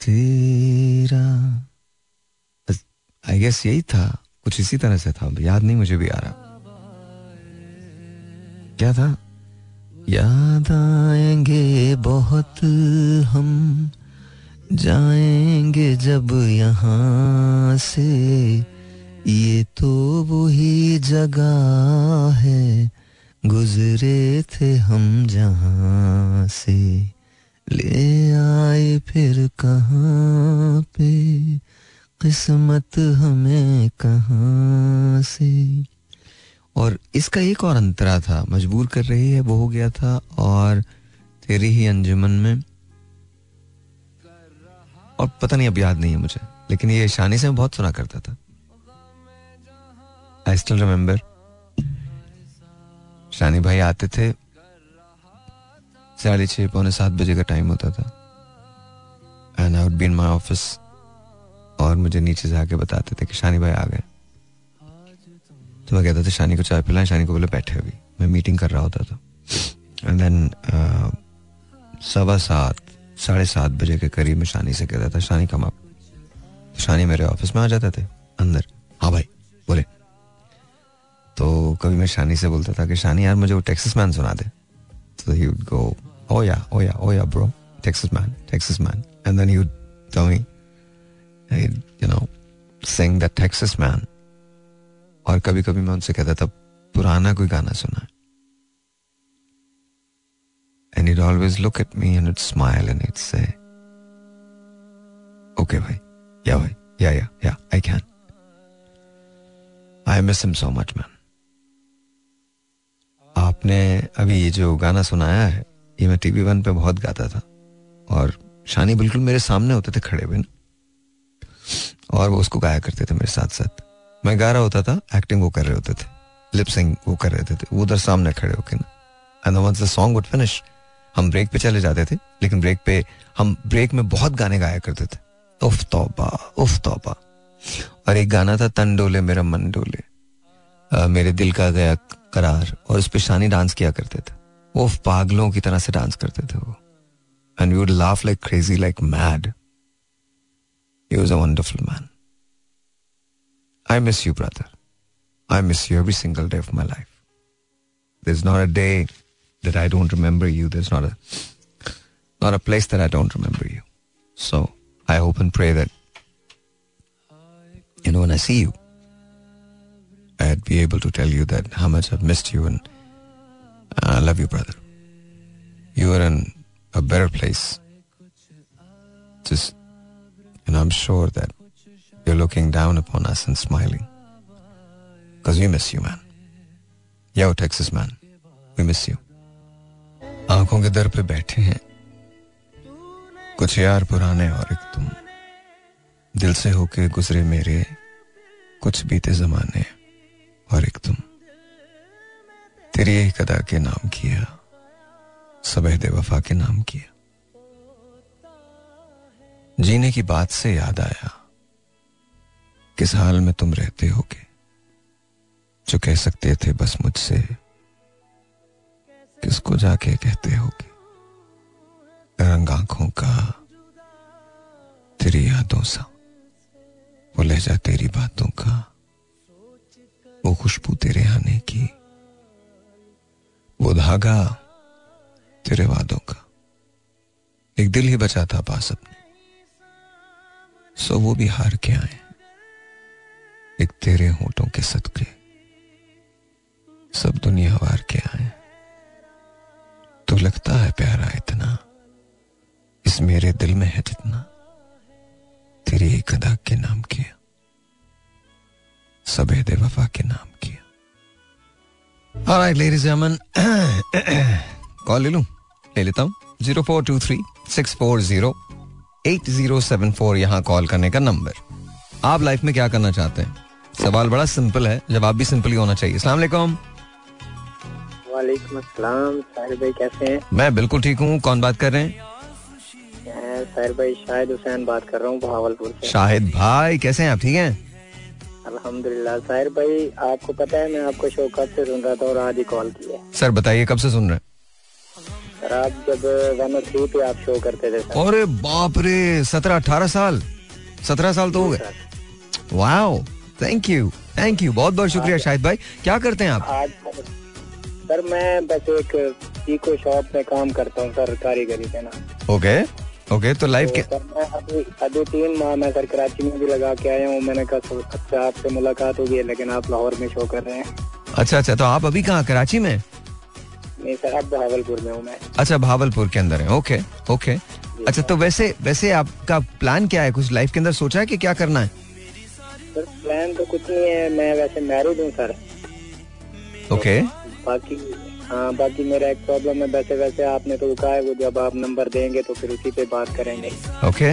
तेरा। आई गेस यही था। कुछ इसी तरह से था। याद नहीं मुझे भी आ रहा। क्या था? याद आएँगे बहुत हम, जाएँगे जब यहाँ से। ये तो वही जगह है, गुजरे थे हम जहाँ से। ले आए फिर कहाँ पे, किस्मत हमें कहाँ से। और इसका एक और अंतरा था, मजबूर कर रही है, वो हो गया था, और तेरी ही अंजुमन में। और पता नहीं, अब याद नहीं है मुझे, लेकिन ये शानी से मैं बहुत सुना करता था। आई स्टिल रिमेम्बर शानी भाई आते थे, साढ़े छः पौने सात बजे का टाइम होता था। And I would be in my office और मुझे नीचे आके बताते थे कि शानी भाई आ गए। तो मैं कहता था शानी को चाय पिलाएँ? शानी को बोले, बैठे अभी। मैं मीटिंग कर रहा होता था। एंड देन सवा सात, साढ़े सात बजे के करीब में शानी से कहता था शानी कम आप शानी मेरे ऑफ़िस में आ जाते थे, अंदर। हाँ भाई, बोले। तो कभी मैं शानी से बोलता था कि शानी यार मुझे वो टेक्सिस मैन सुना दे तो he would go O yeah O yeah oh yeah bro Texas man Texas man and then he would tell me you know sing the Texas man और कभी कभी मैं उनसे कहता था पुराना कोई गाना सुना and he'd always look at me and he'd smile and he'd say, Okay, bhai. Yeah, bhai. Yeah, yeah, yeah, I can. I miss him so much, man. आपने अभी ये जो गाना सुनाया है, ये मैं टीवी वन पे बहुत गाता था। और शानी बिल्कुल मेरे सामने होते थे खड़े हुए ना और वो उसको गाया करते थे मेरे साथ साथ। मैं गा रहा होता था एक्टिंग वो कर रहे होते थे। लिपसिंग वो कर रहे थे। वो उधर सामने खड़े होके ना। And the song would finish हम ब्रेक पे चले जाते थे। लेकिन ब्रेक पे हम ब्रेक में बहुत गाने गाया करते थे। उफ तौबा उफ तौबा। और एक गाना था, तन डोले मेरा मन डोले। मेरे दिल का गया करार और उस पे शानी डांस किया करते थे वो पागलों की तरह से डांस करते थे वो and we laugh like crazy like mad he was a wonderful man I miss you brother I miss you every single day of my life there's not a day that I don't remember you. There's not a not a place that I don't remember you. So I hope and pray that you know when I see you, I'd be able to tell you that how much I've missed you and I love you, brother. You are in a better place. Just and I'm sure that you're looking down upon us and smiling. Because we miss you, man. Yo, Texas man, we miss you. आँखों के दर पे बैठे हैं कुछ यार पुराने और एक तुम दिल से होके गुजरे मेरे कुछ बीते जमाने और एक तुम। तेरी एक अदा के नाम किया सबेद वफा के नाम किया। जीने की बात से याद आया, किस हाल में तुम रहते होगे, जो कह सकते थे बस मुझसे, किसको जाके कहते होगे। रंग आँखों का, तेरी यादों सा, वो लहजा तेरी बातों का। वो खुशबू तेरे आने की, वो धागा तेरे वादों का। एक दिल ही बचा था पास अपने, सो वो भी हार के आए। एक तेरे होठों के सदके सब दुनिया वार के आए। तो लगता है प्यारा इतना, इस मेरे दिल में है जितना तेरी एक अदा के नाम किया। सबेद वफा के नाम किया। Ladies and gentlemen, कॉल ले लूँ? ले लेता हूँ। Zero four two three six four zero eight zero seven four यहाँ कॉल करने का नंबर आप लाइफ में क्या करना चाहते हैं? सवाल बड़ा सिंपल है जवाब भी सिंपल ही होना चाहिए। अस्सलाम वालेकुम। वालेकुम अस्सलाम साहिर भाई कैसे हैं? मैं बिल्कुल ठीक हूँ। कौन बात कर रहे हैं? साहिर भाई शाहिद हुसैन बात कर रहा हूँ बहावलपुर से। शाहिद भाई कैसे हैं आप? ठीक हैं? अल्हम्दुलिल्लाह। साहिर भाई आपको पता है मैं आपको शो कब से सुन रहा था और आज ही कॉल की है। सर बताइए कब से सुन रहे सर आप जब वन थ्री पे आप शो करते थे सर। अरे बाप रे सत्रह अठारह साल। सत्रह साल तो हो गए। Wow thank you thank you बहुत बहुत शुक्रिया शाहिद भाई। क्या करते हैं आप? आज सर मैं बस एक इको शॉप में काम करता हूँ सर कारीगरी के नाम। ओके ओके तो लाइव के तो मैं अभी तीन माह मैं सर कराची में भी लगा के आया हूँ। मैंने कहा अच्छा आपसे मुलाकात होगी लेकिन आप लाहौर में शो कर रहे हैं। अच्छा अच्छा तो आप अभी कहाँ कराची में? नहीं सर अब बहावलपुर में हूँ मैं। अच्छा भावलपुर के अंदर है। ओके ओके अच्छा तो वैसे वैसे आपका प्लान क्या है? कुछ लाइफ के अंदर सोचा है कि क्या करना है? सर प्लान तो कुछ नहीं है। मैं वैसे मैरिड हूँ सर। ओके बाकी हाँ बाकी मेरा एक प्रॉब्लम है वैसे वैसे आपने तो कहा है वो जब आप नंबर देंगे तो फिर उसी पे बात करेंगे। ओके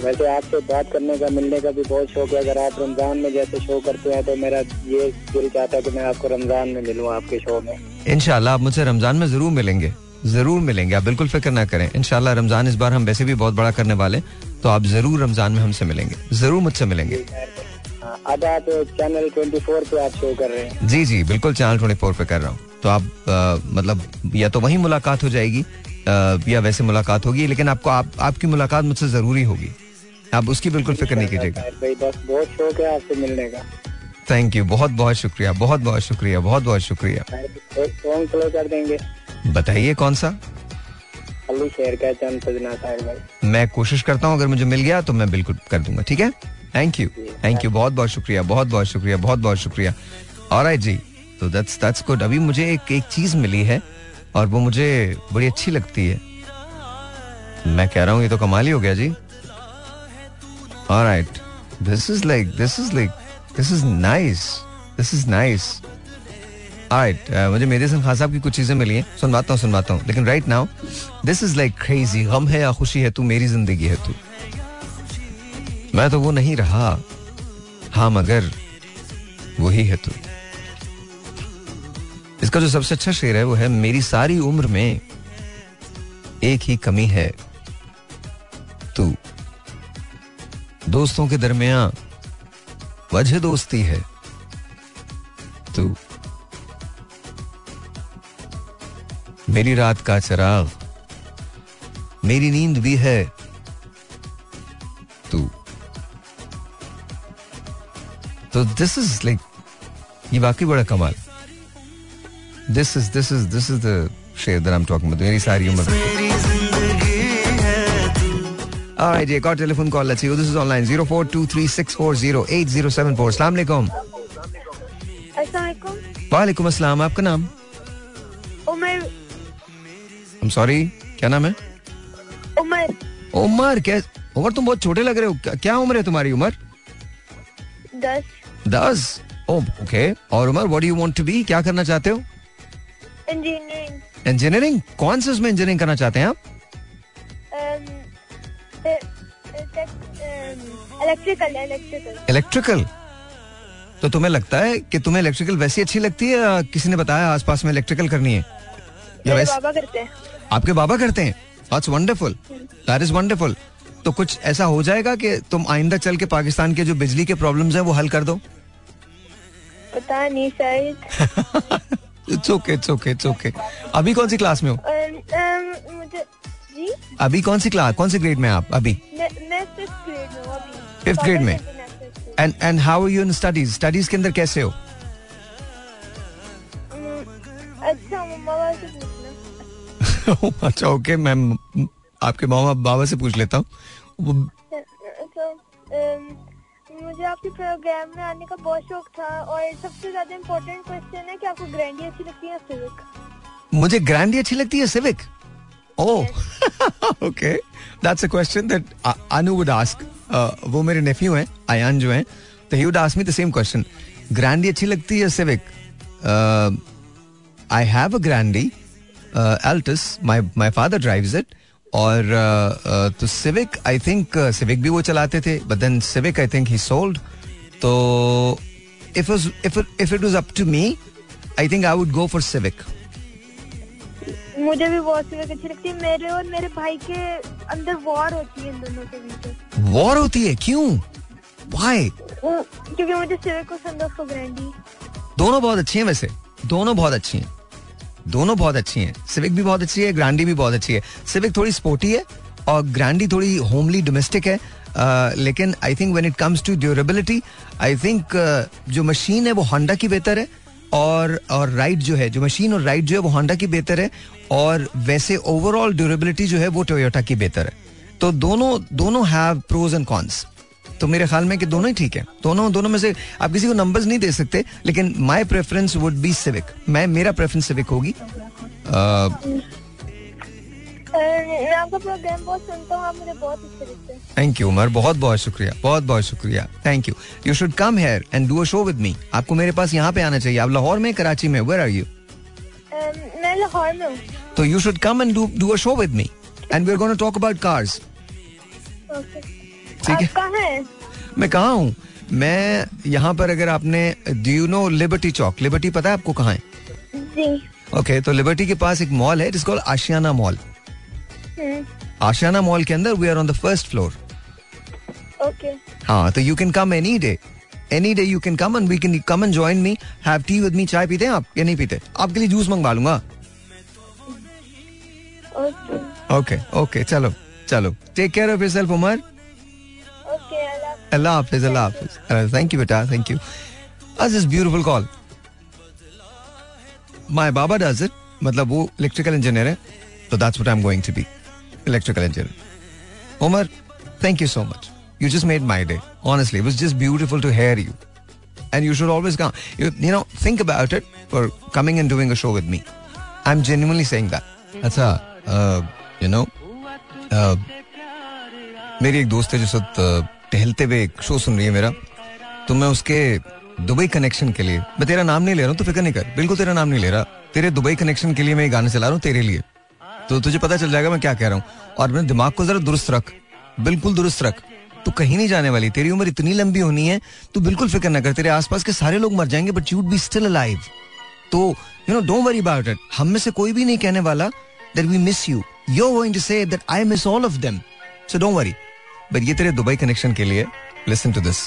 वैसे आपसे बात करने का मिलने का भी बहुत शौक है अगर आप रमज़ान में जैसे शो करते हैं तो मेरा ये दिल चाहता है कि मैं आपको रमज़ान में मिलूँ आपके शो में। इनशाला आप मुझसे रमज़ान में ज़रूर मिलेंगे ज़रूर मिलेंगे आप बिल्कुल फ़िक्र ना करें। इनशाला रमज़ान इस बार हम वैसे भी बहुत बड़ा करने वाले तो आप ज़रूर रमज़ान में हमसे मिलेंगे ज़रूर मुझसे मिलेंगे। चैनल 24 पे आप शो कर रहे हैं। जी जी बिल्कुल चैनल ट्वेंटी फोर पे कर रहा हूँ। तो आप अ, मतलब या तो वही मुलाकात हो जाएगी अ, या वैसे मुलाकात होगी लेकिन आपको आप, आपकी मुलाकात मुझसे ज़रूरी होगी। आप उसकी बिल्कुल फ़िक्र नहीं कीजिएगा। बस बहुत शौक है आपसे मिलने का। थैंक यू बहुत बहुत शुक्रिया बहुत बहुत शुक्रिया बहुत बहुत शुक्रिया। सॉन्ग प्ले कर देंगे। बताइए कौन सा? अली शेर का चंद सजना भाई। मैं कोशिश करता हूँ अगर मुझे मिल गया तो मैं बिल्कुल कर दूँगा ठीक है? थैंक यू थैंक यू बहुत बहुत शुक्रिया बहुत बहुत शुक्रिया बहुत बहुत शुक्रिया। और जी। तो दैट्स दैट्स गुड अभी मुझे एक एक चीज़ मिली है और वो मुझे बड़ी अच्छी लगती है। मैं कह रहा हूँ ये तो कमाल ही हो गया जी। Alright this is like this is like this is nice this is nice right मुझे मेरे हसन खान साहब की कुछ चीज़ें मिली हैं। सुनवाता हूँ सुनवाता हूँ। लेकिन right now this is like crazy गम है या खुशी है तू मेरी ज़िंदगी है तू। मैं तो वो नहीं रहा। हाँ मगर वही है तू। इसका जो सबसे अच्छा शेर है, वो है, मेरी सारी उम्र में एक ही कमी है तू। दोस्तों के दरमियान वजह दोस्ती है तू। मेरी रात का चराग, मेरी नींद भी है तू। तो दिस इज़ लाइक ये वाकई बड़ा कमाल। This is this is this is the sher that I am talking about मेरी सारी उम्र। Call let's see this is online 0423640874 अस्सलाम वालेकुम अस्सलाम वालेकुम अस्सलाम आपका नाम? उमर। एम सॉरी क्या नाम है? उमर। उमर क्या उमर तुम बहुत छोटे लग रहे हो क्या, क्या उम्र है तुम्हारी उम्र? दस। दस ओके और Umar what do you want to be क्या करना चाहते हो? इंजीनियरिंग इंजीनियरिंग कौन से उसमें इंजीनियरिंग करना चाहते हैं आप? इलेक्ट्रिकल इलेक्ट्रिकल इलेक्ट्रिकल तो तुम्हें लगता है कि तुम्हें इलेक्ट्रिकल वैसी अच्छी लगती है या किसी ने बताया आसपास में इलेक्ट्रिकल करनी है? या वैसे बाबा करते हैं। आपके बाबा करते हैं? That's wonderful that is wonderful तो कुछ ऐसा हो जाएगा कि तुम आइंदा चल के पाकिस्तान के जो बिजली के प्रॉब्लम्स हैं वो हल कर दो? पता नहीं शायद। It's okay it's okay it's okay अभी कौन सी क्लास में हो? अम, अम, मुझे जी? अभी कौन सी क्लास कौन सी ग्रेड में आप अभी? फिफ्थ ग्रेड में। And and how are you in studies studies के अंदर कैसे हो? अच्छा ओके मैं आपके मामा बाबा से पूछ लेता हूँ। वो- तो मुझे आपके प्रोग्राम में आने का बहुत शौक था और सबसे ज़्यादा इम्पोर्टेंट क्वेश्चन है कि आपको ग्रैंडी अच्छी लगती है सिविक मुझे ग्रैंडी अच्छी लगती है Civic oh okay that's a question that Anu would ask वो मेरे नेफ्यू हैं आयान जो हैं तो he would ask me the same question Grande अच्छी लगती है Civic I have a Grande Altis my my father drives it और uh, uh, तो सिविक आई थिंक सिविक भी वो चलाते थे but then Civic I think he sold तो if if if it was up to me I think I would go for Civic मुझे भी बहुत सिविक अच्छी लगती है। मेरे और मेरे भाई के अंदर वॉर होती है इन दोनों के बीच वॉर होती है? क्यों? वाई वो- क्योंकि मुझे सिविक पसंद है उसको ग्रैंडी दोनों बहुत अच्छी हैं वैसे। दोनों बहुत अच्छी हैं। दोनों बहुत अच्छी हैं। सिविक भी बहुत अच्छी है ग्रांडी भी बहुत अच्छी है। सिविक थोड़ी स्पोर्टी है और ग्रांडी थोड़ी होमली डोमेस्टिक है। लेकिन I think when it comes to durability I think जो मशीन है वो होंडा की बेहतर है और और राइड जो है, जो मशीन और राइड जो है वो होंडा की बेहतर है और वैसे ओवरऑल ड्यूरेबिलिटी जो है वो टोयोटा की बेहतर है। तो दोनों दोनों हैव प्रोज एंड कॉन्स तो मेरे ख्याल में कि दोनों ही ठीक है। दोनों दोनों में से आप किसी को नंबर्स नहीं दे सकते लेकिन my preference would be Civic मैं मेरा प्रेफरेंस सिविक होगी। मैं आपका प्रोग्राम बहुत सुनता हूँ आप मुझे बहुत अच्छे लगते हैं। Thank you Umar. बहुत बहुत शुक्रिया बहुत बहुत शुक्रिया। Thank you you should come here and do a show with me आपको मेरे पास यहाँ पे आना चाहिए। आप लाहौर में कराची में वेयर आर यू मैं लाहौर में तो you should come and do do a show with me and we are gonna talk about cars okay ठीक है। मैं कहाँ हूँ? मैं यहाँ पर अगर आपने do you know Liberty Chowk Liberty पता है आपको कहाँ है? जी। ओके तो लिबर्टी के पास एक मॉल है जिसको आशियाना मॉल आशियाना मॉल के अंदर we are on the first floor okay हाँ तो you can come any day any day you can come and we can come and join me have tea with me चाय पीते हैं आप या नहीं पीते? आपके लिए जूस मंगवा लूँगा। ओके ओके चलो चलो. Take care of yourself Umar अल्लाह अल्लाह हाफिज अल्लाह हाफिज थैंक यू बेटा थैंक यू आज इज़ ब्यूटीफुल कॉल माय बाबा डज इट मतलब वो इलेक्ट्रिकल इंजीनियर है तो that's what I am going to be electrical engineer Umar thank you so much you just made my day honestly it was just beautiful to hear you and you should always come. You, you know, think about it for coming and doing a show with me. I'm genuinely saying that. अच्छा, uh, you know, uh, मेरी एक दोस्त है जो साथ uh, टहलते हुए शो सुन रही है मेरा। तो मैं उसके दुबई कनेक्शन के लिए, मैं तेरा नाम नहीं ले रहा हूँ तो फ़िक्र नहीं कर। बिल्कुल तेरा नाम नहीं ले रहा। तेरे दुबई कनेक्शन के लिए मैं ये गाना चला रहा हूँ तेरे लिए। तो तुझे पता चल जाएगा मैं क्या कह रहा हूँ। और अपने दिमाग को जरा दुरुस्त रख। बिल्कुल दुरुस्त रख। तू कहीं नहीं जाने वाली। तेरी उम्र इतनी लंबी होनी है, तू बिल्कुल फ़िक्र ना कर। तेरे आसपास के सारे लोग मर जाएँगे but you be still alive तो you know don't worry about it हम में से कोई भी नहीं कहने वाला that we miss you you are going to say that I miss all of them so don't worry but ये तेरे दुबई कनेक्शन के लिए लिसन टू दिस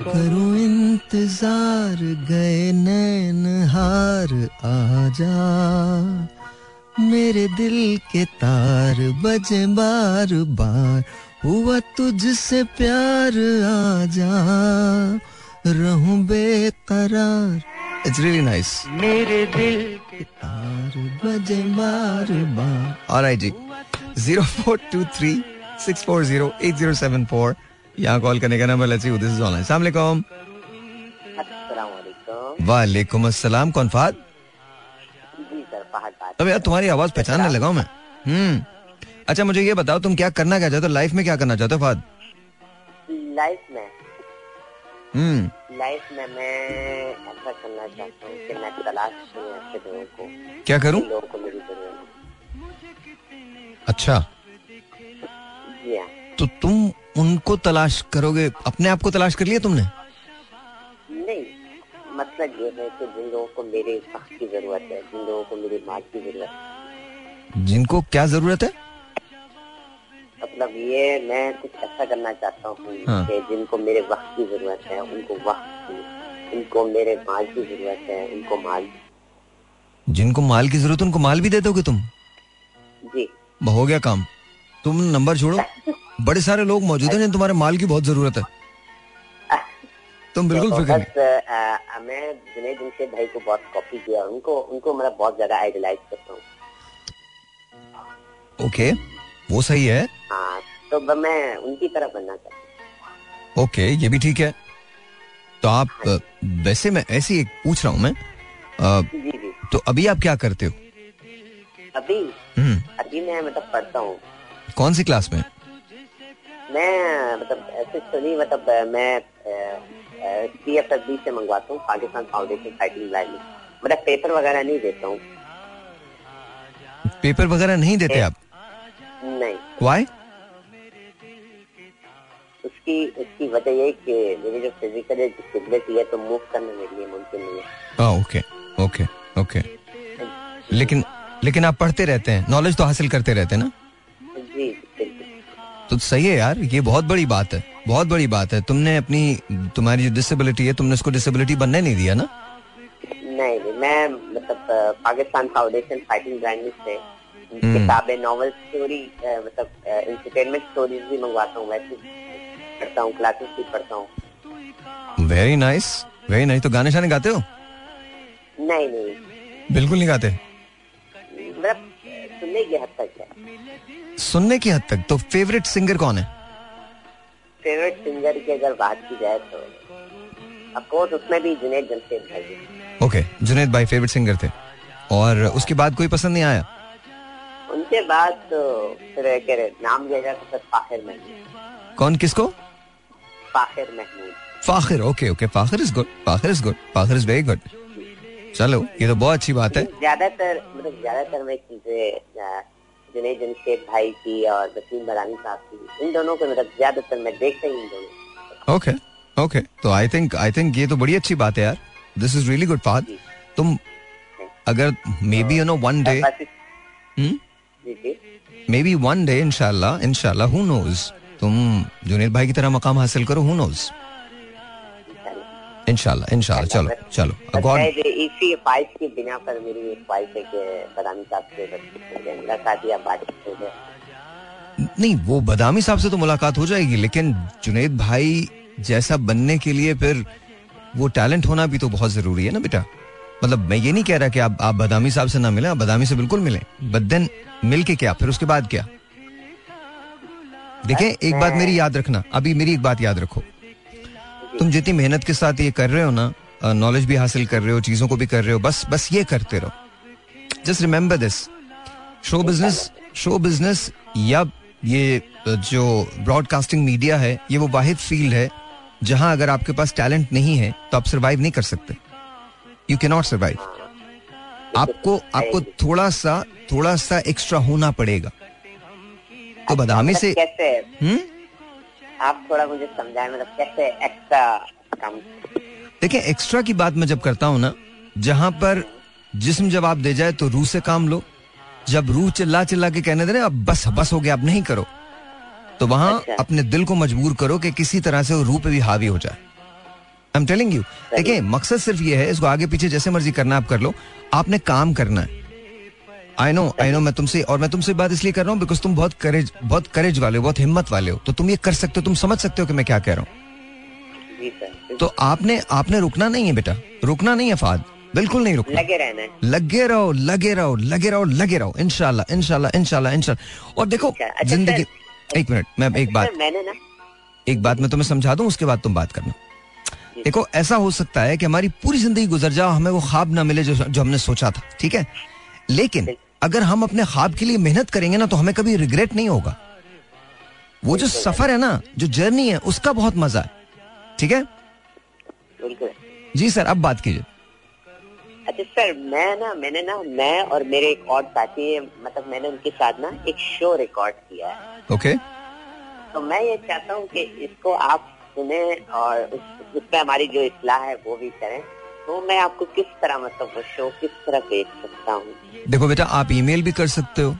करो इंतज़ार गए नैन हार आजा। मेरे दिल के तार बजे बार बार हुआ तुझसे प्यार आजा। रहूँ बेकरार। इट्स रियली नाइस मेरे दिल के तार बजे बार बार। ऑलराइट जी। Zero four two three six four zero eight zero seven four यहाँ कॉल करने का number see this is online अस्सलाम वालेकुम वालेकुम अस्सलाम कौन फाद? जी फहद अब यार तुम्हारी आवाज़ पहचानने लगा हूँ मैं। हम्म। अच्छा मुझे ये बताओ तुम क्या करना क्या चाहते हो? लाइफ में क्या करना चाहते हो फाद? लाइफ में। हम्म। लाइफ में मैं ऐसा करना चाहता हूँ कि मैं तलाश ऐसे लोगों को। क्या करूँ? लोगों को मेरी अच्छा। तो तुम उनको तलाश करोगे? अपने आप को तलाश कर लिया तुमने? नहीं मतलब ये है कि जिन लोगों को मेरे वक्त की ज़रूरत है जिन लोगों को मेरे माल की ज़रूरत है। जिनको क्या ज़रूरत है? मतलब ये मैं कुछ ऐसा करना चाहता हूँ हाँ। कि जिनको मेरे वक्त की ज़रूरत है उनको वक्त की उनको मेरे माल की ज़रूरत है उनको माल जिनको माल की ज़रूरत है, उनको माल भी दे दोगे तुम? जी। हो गया काम। तुम नंबर छोड़ो। बड़े सारे लोग मौजूद हैं जिन्हें तुम्हारे माल की बहुत ज़रूरत है। तुम बिल्कुल तो फ़िक्र बस मैं जुनेद जमशेद भाई को बहुत कॉपी किया। उनको उनको मैं बहुत ज़्यादा आइडलाइज करता हूँ। ओके वो सही है। हाँ तो मैं उनकी तरह बनना चाहता हूँ। ओके ये भी ठीक है। तो आप अ, वैसे मैं ऐसे एक पूछ रहा हूँ मैं। हूँ जी जी। तो अभी आप क्या करते हो? अभी? अभी मैं मतलब पढ़ता हूँ। कौन सी क्लास में? मैं मतलब ऐसे स्टडी मतलब मैं सी एफ़ एफ़ बी से मंगवाता हूँ पाकिस्तान फाउंडेशन फाइटिंग लाइन मतलब पेपर वगैरह नहीं देता हूँ। पेपर वगैरह नहीं देते आप? नहीं। वाई उसकी उसकी वजह ये कि मेरी जो फ़िज़िकल डिसेबिलिटी है तो मूव करना मेरे लिए मुमकिन नहीं है। हाँ ओके ओके ओके लेकिन लेकिन आप पढ़ते रहते हैं। नॉलेज तो हासिल करते रहते हैं ना? जी बिल्कुल। तो सही है यार ये बहुत बड़ी बात है बहुत बड़ी बात है। तुमने अपनी तुम्हारी जो डिसेबिलिटी है तुमने उसको डिसेबिलिटी बनने नहीं दिया ना? नहीं मैं मतलब पाकिस्तान फाउंडेशन फाइटिंग ब्रांड से हम्म। किताबें नॉवल स्टोरी मतलब इंटरटेनमेंट स्टोरीज भी मंगवाता हूँ वैसे पढ़ता हूँ क्लासेस भी पढ़ता हूँ। वेरी नाइस वेरी नाइस तो गाने शाने गाते हो? नहीं नहीं। बिल्कुल नहीं गाते? मतलब सुनने की हद तक है। सुनने की हद तक? तो फेवरेट सिंगर कौन है? फेवरेट सिंगर की अगर बात की जाए तो अफकोर्स उसमें भी जुनेद जमशेद भाई ओके जुनेद भाई फेवरेट सिंगर थे। और उसके बाद कोई पसंद नहीं आया? उनके बाद तो फिर नाम लिया जाए तो फिर फाखिर महमूद कौन किसको? Fakhir Mahmood Fakhir okay okay Fakhir is good Fakhir is good Fakhir is very good चलो ये तो बहुत अच्छी बात है। ज़्यादातर मतलब ज़्यादातर मैं चीज़ें जुनेद जमशेद भाई की और वसीम बरानी साहब की इन दोनों को मतलब ज़्यादातर मैं देखता ही इन दोनों ओके ओके तो आई थिंक आई थिंक ये तो बड़ी अच्छी बात है यार। This is really good Fahad तुम अगर maybe you know one day maybe one day इनशाला इनशाला हु नोज़ तुम जुनेद भाई की तरह मकाम हासिल करो हु नोज़ इनशाला इनशाला चलो चलो गॉड इसी ख्वाहिश की बिना पर मेरी ये ख्वाहिश है कि बरानी साहब से मुलाकात या बातचीत हो जाए। नहीं वो बदामी साहब से तो मुलाकात हो जाएगी लेकिन जुनेद भाई जैसा बनने के लिए फिर वो टैलेंट होना भी तो बहुत ज़रूरी है ना बेटा? मतलब मैं ये नहीं कह रहा कि आप आप बदामी साहब से ना मिले आप बदामी से बिल्कुल मिले बट देन मिल के क्या फिर उसके बाद क्या? देखें एक बात मेरी याद रखना अभी मेरी एक बात याद रखो। तुम जितनी मेहनत के साथ ये कर रहे हो ना नॉलेज भी हासिल कर रहे हो चीज़ों को भी कर रहे हो बस बस ये करते रहो। Just remember this show business show business या ये जो ब्रॉडकास्टिंग मीडिया है ये वो वाहिद फ़ील्ड है जहाँ अगर आपके पास टैलेंट नहीं है तो आप सरवाइव नहीं कर सकते। यू कैन नॉट सर्वाइव आपको आपको थोड़ा सा थोड़ा सा एक्स्ट्रा होना पड़ेगा। तो बदामी से कैसे? हम्म? आप थोड़ा मुझे समझाएँ मतलब कैसे एक्स्ट्रा काम? देखिए एक्स्ट्रा की बात मैं जब करता हूँ ना जहाँ पर जिस्म जवाब दे जाए तो रूह से काम लो। जब रूह चिल्ला चिल्ला के कहने दे रहे अब बस बस हो गया अब नहीं करो। तो वहाँ अच्छा। अपने दिल को मजबूर करो कि किसी तरह से वो रूह पे भी हावी हो जाए। आई एम टेलिंग यू देखिए मकसद सिर्फ़ ये है इसको आगे पीछे जैसे मर्ज़ी करना आप कर लो। आपने काम करना है। आई नो आई नो मैं तुमसे और मैं तुमसे बात इसलिए कर रहा हूँ बिकॉज़ तुम बहुत करेज बहुत करेज वाले हो बहुत हिम्मत वाले हो। तो तुम ये कर सकते हो तुम समझ सकते हो कि मैं क्या कह रहा हूँ। तो आपने आपने रुकना नहीं है बेटा। रुकना नहीं है फाद। बिल्कुल नहीं रुकना। लगे रहना लगे रहो लगे रहो लगे रहो लगे रहो। इनशाला इनशाला इनशाला इनशाला और देखो अच्छा, अच्छा, ज़िंदगी एक मिनट मैं एक बात मैंने ना एक बात मैं तुम्हें समझा दूँ उसके बाद तुम बात करना। देखो ऐसा हो सकता है कि हमारी पूरी ज़िंदगी गुजर जाओ हमें वो ख्वाब ना मिले जो जो हमने सोचा था ठीक है? लेकिन अगर हम अपने ख्वाब के लिए मेहनत करेंगे ना तो हमें कभी रिग्रेट नहीं होगा। वो जो सफ़र है ना जो जर्नी है उसका बहुत मज़ा है। ठीक है? जी सर अब बात कीजिए। अच्छा सर मैं ना मैंने ना मैं और मेरे एक और साथी मतलब मैंने उनके साथ ना एक शो रिकॉर्ड किया है। ओके तो मैं ये चाहता हूँ कि इसको आप सुने और उस, उस पर हमारी जो इस्लाह है वो भी करें। तो मैं आपको किस तरह मतलब वो शो किस तरह भेज सकता हूँ? देखो बेटा आप ईमेल भी कर सकते हो।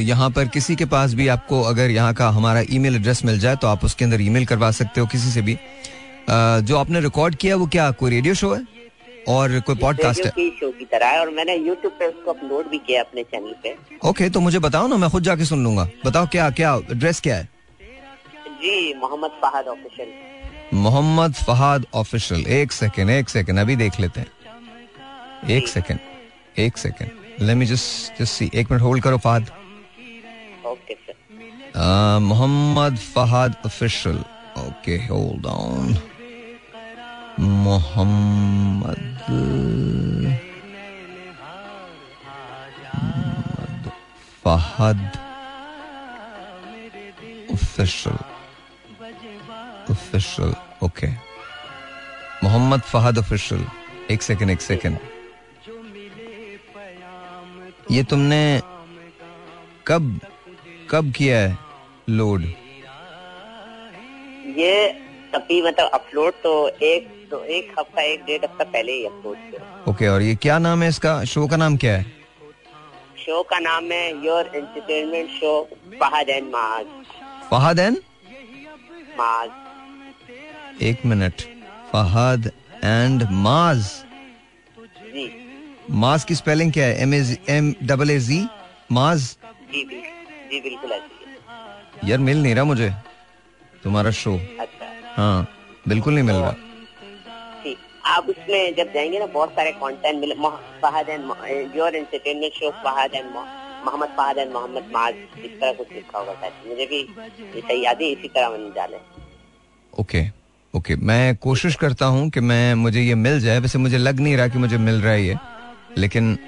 यहाँ पर किसी के पास भी आपको अगर यहाँ का हमारा ईमेल एड्रेस मिल जाए तो आप उसके अंदर ईमेल करवा सकते हो किसी से भी। जो आपने रिकॉर्ड किया वो क्या कोई रेडियो शो है? और कोई पॉडकास्ट है? शो की तरह है और मैंने यूट्यूब पे उसको अपलोड भी किया अपने चैनल पे। ओके तो मुझे बताओ ना मैं खुद जाके सुन लूँगा। बताओ क्या क्या एड्रेस क्या है? जी मोहम्मद फहद ऑफिशियल मोहम्मद फहाद ऑफिशियल। एक सेकेंड एक सेकेंड अभी देख लेते हैं। एक सेकेंड एक second. Let me just just see एक मिनट होल्ड करो Fahad. Mohammad Fahad official. Okay hold on Mohammad Mohammad Fahad official. Official. Okay Mohammad Fahad official एक सेकेंड एक सेकेंड ये तुमने कब कब किया है लोड ये तभी मतलब अपलोड तो एक तो एक हफ़्ता एक डेढ़ हफ़्ता पहले ही अपलोड किया। ओके और ये क्या नाम है इसका? शो का नाम क्या है? शो का नाम है your entertainment show Fahad and Maaz Fahad and माज एक मिनट। फहद एंड माज। माज की स्पेलिंग क्या है? M A M double A जी माज? जी जी बिल्कुल यार मिल नहीं रहा मुझे। तुम्हारा शो। अच्छा। हाँ बिल्कुल नहीं मिल रहा। आप उसमें जब जाएँगे ना बहुत सारे कंटेंट मिले Fahad and your entertainment show Fahad and Mohammad Fahad and Mohammad Maaz इस तरह कुछ लिखा होगा शायद। मुझे भी सही याद है इसी तरह मैंने डाले ओके ओके मैं कोशिश करता हूँ कि मैं, मुझे ये मिल जाए। वैसे मुझे लग नहीं रहा कि मुझे मिल रहा है ये। लेकिन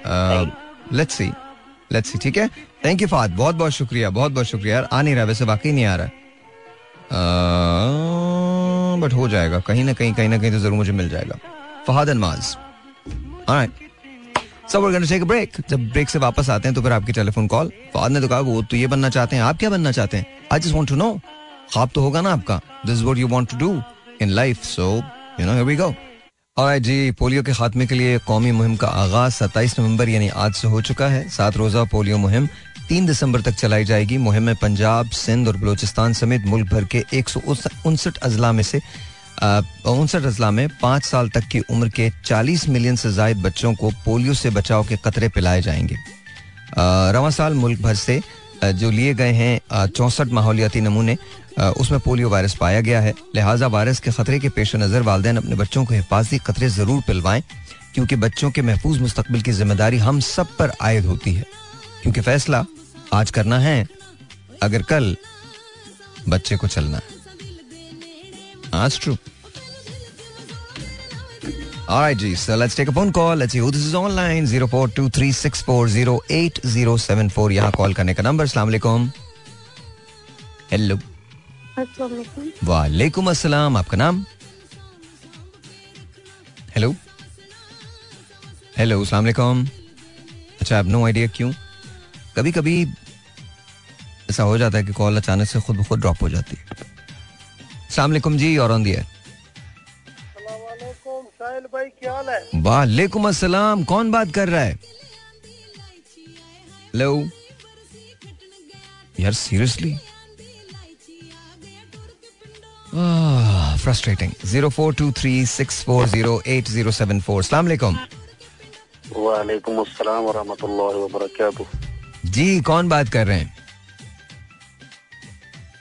लेट्स सी लेट्स सी ठीक है? थैंक यू फाद बहुत बहुत शुक्रिया, बहुत बहुत शुक्रिया यार। आ नहीं रहा, वैसे वाकई नहीं आ रहा। बट हो जाएगा। कहीं ना कहीं कहीं ना कहीं तो ज़रूर मुझे मिल जाएगा। फहाद अनमाज सब a break. जब ब्रेक से वापस आते हैं तो फिर आपकी टेलीफोन कॉल फाद ने तो कहा, वो तो ये बनना चाहते हैं। आप क्या बनना चाहते हैं? I just want to know ख्वाब तो होगा ना आपका। This what you want to do in life so you know we go और जी पोलियो के खात्मे के लिए कौमी मुहिम का आगाज़ 27 नवंबर, यानी आज से हो चुका है। सात रोजा पोलियो मुहिम तीन दिसंबर तक चलाई जाएगी। मुहिम में पंजाब, सिंध और बलूचिस्तान समेत मुल्क भर के एक सौ उनसठ अजला में से उनसठ अजला में पाँच साल तक की उम्र के 40 मिलियन से जायद बच्चों को पोलियो से बचाव के कतरे पिलाए जाएँगे। रवा साल मुल्क भर से जो लिए गए हैं चौंसठ माहौलियाती नमूने उसमें पोलियो वायरस पाया गया है। लिहाजा वायरस के खतरे के पेश नज़र वालदेन अपने बच्चों को हिफाजती खतरे ज़रूर पिलवाएँ, क्योंकि बच्चों के महफूज मुस्तकबिल की ज़िम्मेदारी हम सब पर आयद होती है। क्योंकि फैसला आज करना है, अगर कल बच्चे को चलना है। That's true. All right, G. So let's take a phone call. Let's see who this is online. Zero four two three six four zero eight zero seven four. यहाँ कॉल करने का नंबर अस्सलाम वालेकुम हेलो वालेकुम अस्सलाम आपका नाम हेलो हेलो अस्सलाम वालेकुम अच्छा अब नो आइडिया क्यों कभी कभी ऐसा हो जाता है कि कॉल अचानक से खुद ब खुद ड्रॉप हो जाती है अस्सलाम वालेकुम जी और ऑन दी एयर हाल है? वालेकुम अस्सलाम कौन बात कर रहा है? हेलो? यार seriously frustrating zero four two three six four zero eight zero seven four सलामकुम वालेकुम अस्सलाम वरहमतुल्लाहि वबरकातुहू। जी कौन बात कर रहे हैं?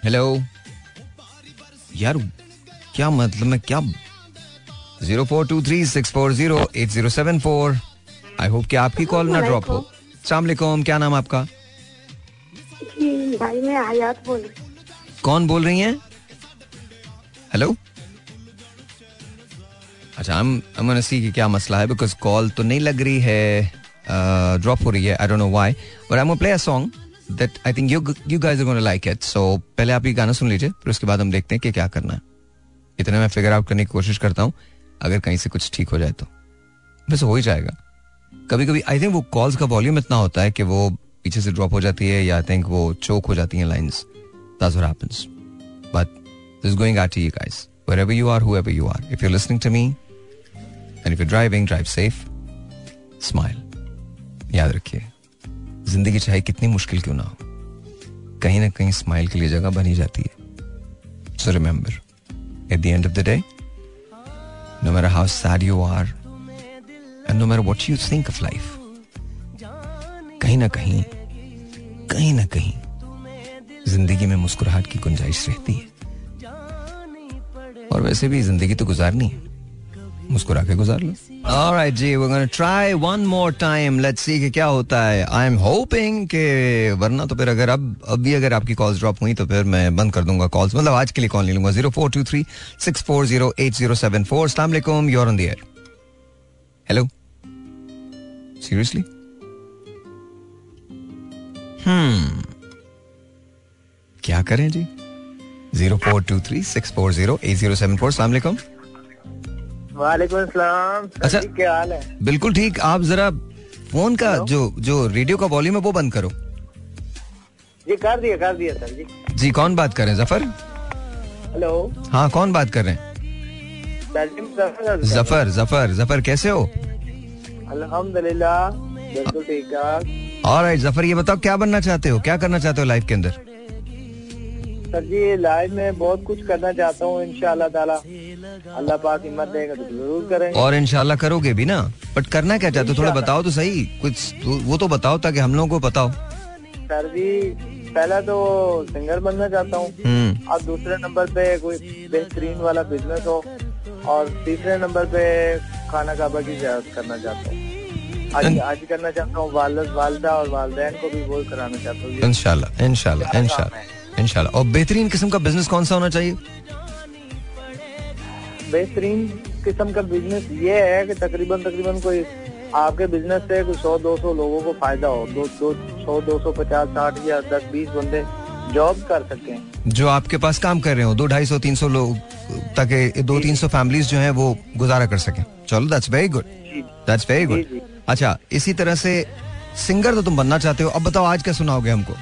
हेलो? यार क्या मतलब मैं क्या zero four two three six four zero eight zero seven four. I hope कि आपकी कॉल ना ड्रॉप हो। सलामकुम क्या नाम आपका? भाई मैं हयात बोल कौन बोल रही हैं? हेलो अच्छा हम हम सी कि क्या मसला है? बिकॉज़ कॉल तो नहीं लग रही है। ड्रॉप हो रही है। I don't know why but I am play a song that I think you you guys are gonna like it so पहले आप ये गाना सुन लीजिए फिर उसके बाद हम देखते हैं कि क्या करना है। इतने मैं फिगर आउट करने की कोशिश करता हूँ। अगर कहीं से कुछ ठीक हो जाए तो। वैसे हो ही जाएगा। कभी कभी आई थिंक वो कॉल्स का वॉल्यूम इतना होता है कि वो पीछे से ड्रॉप हो जाती है या आई थिंक वो चोक हो जाती हैं lines that's but this going out to you guys wherever you are, whoever you are. If you're listening to me, and if you're driving, drive safe. Smile. याद रखिए। ज़िंदगी चाहे कितनी मुश्किल क्यों ना हो। कहीं ना कहीं स्माइल के लिए जगह बनी जाती है। So remember at the end of the day no matter how sad you are and no matter what you think of life कहीं ना कहीं कहीं ना कहीं ज़िंदगी में मुस्कुराहट की गुंजाइश रहती है और वैसे भी ज़िंदगी तो गुजारनी है मुस्कुरा के गुजार लो। Alright ji, we're gonna try one more time. Let's see कि क्या होता है। आई एम होपिंग के वरना तो फिर अगर अब अब भी अगर आपकी कॉल्स ड्रॉप हुई तो फिर मैं बंद कर दूँगा कॉल्स मतलब आज के लिए कॉल नहीं लूँगा। Zero four two three six four zero zero seven four Aslam on the air hello seriously हम्म क्या करें जी? ज़ीरो फोर टू वालेकुम अस्सलाम अच्छा। क्या हाल है? बिल्कुल ठीक। आप जरा फ़ोन का जो जो रेडियो का वॉल्यूम है वो बंद करो। जी कर दिया कर दिया सर जी। जी कौन बात कर रहे हैं? ज़फ़र? हेलो। हाँ कौन बात कर रहे हैं? ज़फ़र ज़फ़र ज़फ़र कैसे हो? अल्हम्दुलिल्लाह बिल्कुल ठीक ठाक। और ज़फ़र ये बताओ क्या बनना चाहते हो? क्या करना चाहते हो लाइफ के अंदर? सर जी लाइफ में बहुत कुछ करना चाहता हूँ इंशाल्लाह ताला। अल्लाह पाक हिम्मत देगा तो ज़रूर करेंगे। और इनशाला करोगे भी ना। बट करना क्या चाहते हो? थोड़ा बताओ तो सही। कुछ तो- वो तो बताओ ताकि हम लोगों को बताओ। सर जी पहला तो सिंगर बनना चाहता हूँ। हम्म। और दूसरे नंबर पे कोई बेहतरीन वाला बिज़नेस हो। और तीसरे नंबर पे खाना काबा की जियारत करना चाहता हूँ। आज आज करना चाहता हूँ वालद वालदा और वालदेन को भी वो कराना चाहता हूँ। इनशाला इनशाला इनशाला इनशाला और बेहतरीन किस्म का बिज़नेस कौन सा होना चाहिए? बेहतरीन किस्म का बिज़नेस ये है कि तकरीबन तकरीबन कोई आपके बिज़नेस से कोई सौ दो सौ लोगों को फ़ायदा हो। दो दो सौ दो सौ पचास साठ या दस बीस बंदे जॉब कर सकें जो आपके पास काम कर रहे हो दो ढाई सौ तीन सौ लोग ताकि दो तीन सौ फैमिलीज़ जो हैं वो गुजारा कर सकें। चलो that's very good that's very good अच्छा इसी तरह से सिंगर तो तुम बनना चाहते हो। अब बताओ आज क्या सुनाओगे हमको?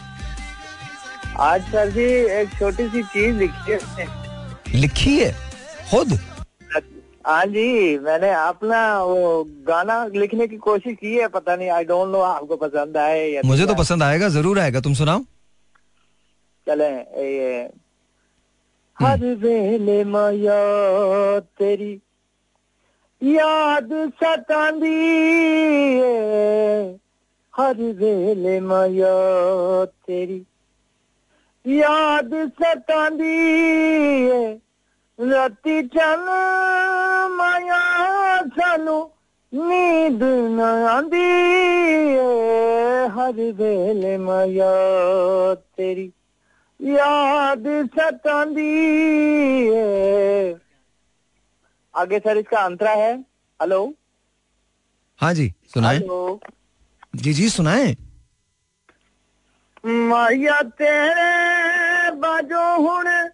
आज सर जी एक छोटी सी चीज़ लिखी है लिखी है? खुद? हाँ जी मैंने अपना वो गाना लिखने की कोशिश की है पता नहीं आई डोंट नो आपको पसंद आए या मुझे तो पसंद आएगा ज़रूर आएगा तुम सुनाओ। चले ये हर वेले माया तेरी याद सतांदी हर वेले माया तेरी याद सतांदी रती चल माया सानू नींद नी हर वेले माया तेरी याद सतांदी आगे सर इसका अंतरा है। हेलो? हाँ जी सुनाए। जी जी सुनाए। माया तेरे बाजो हुन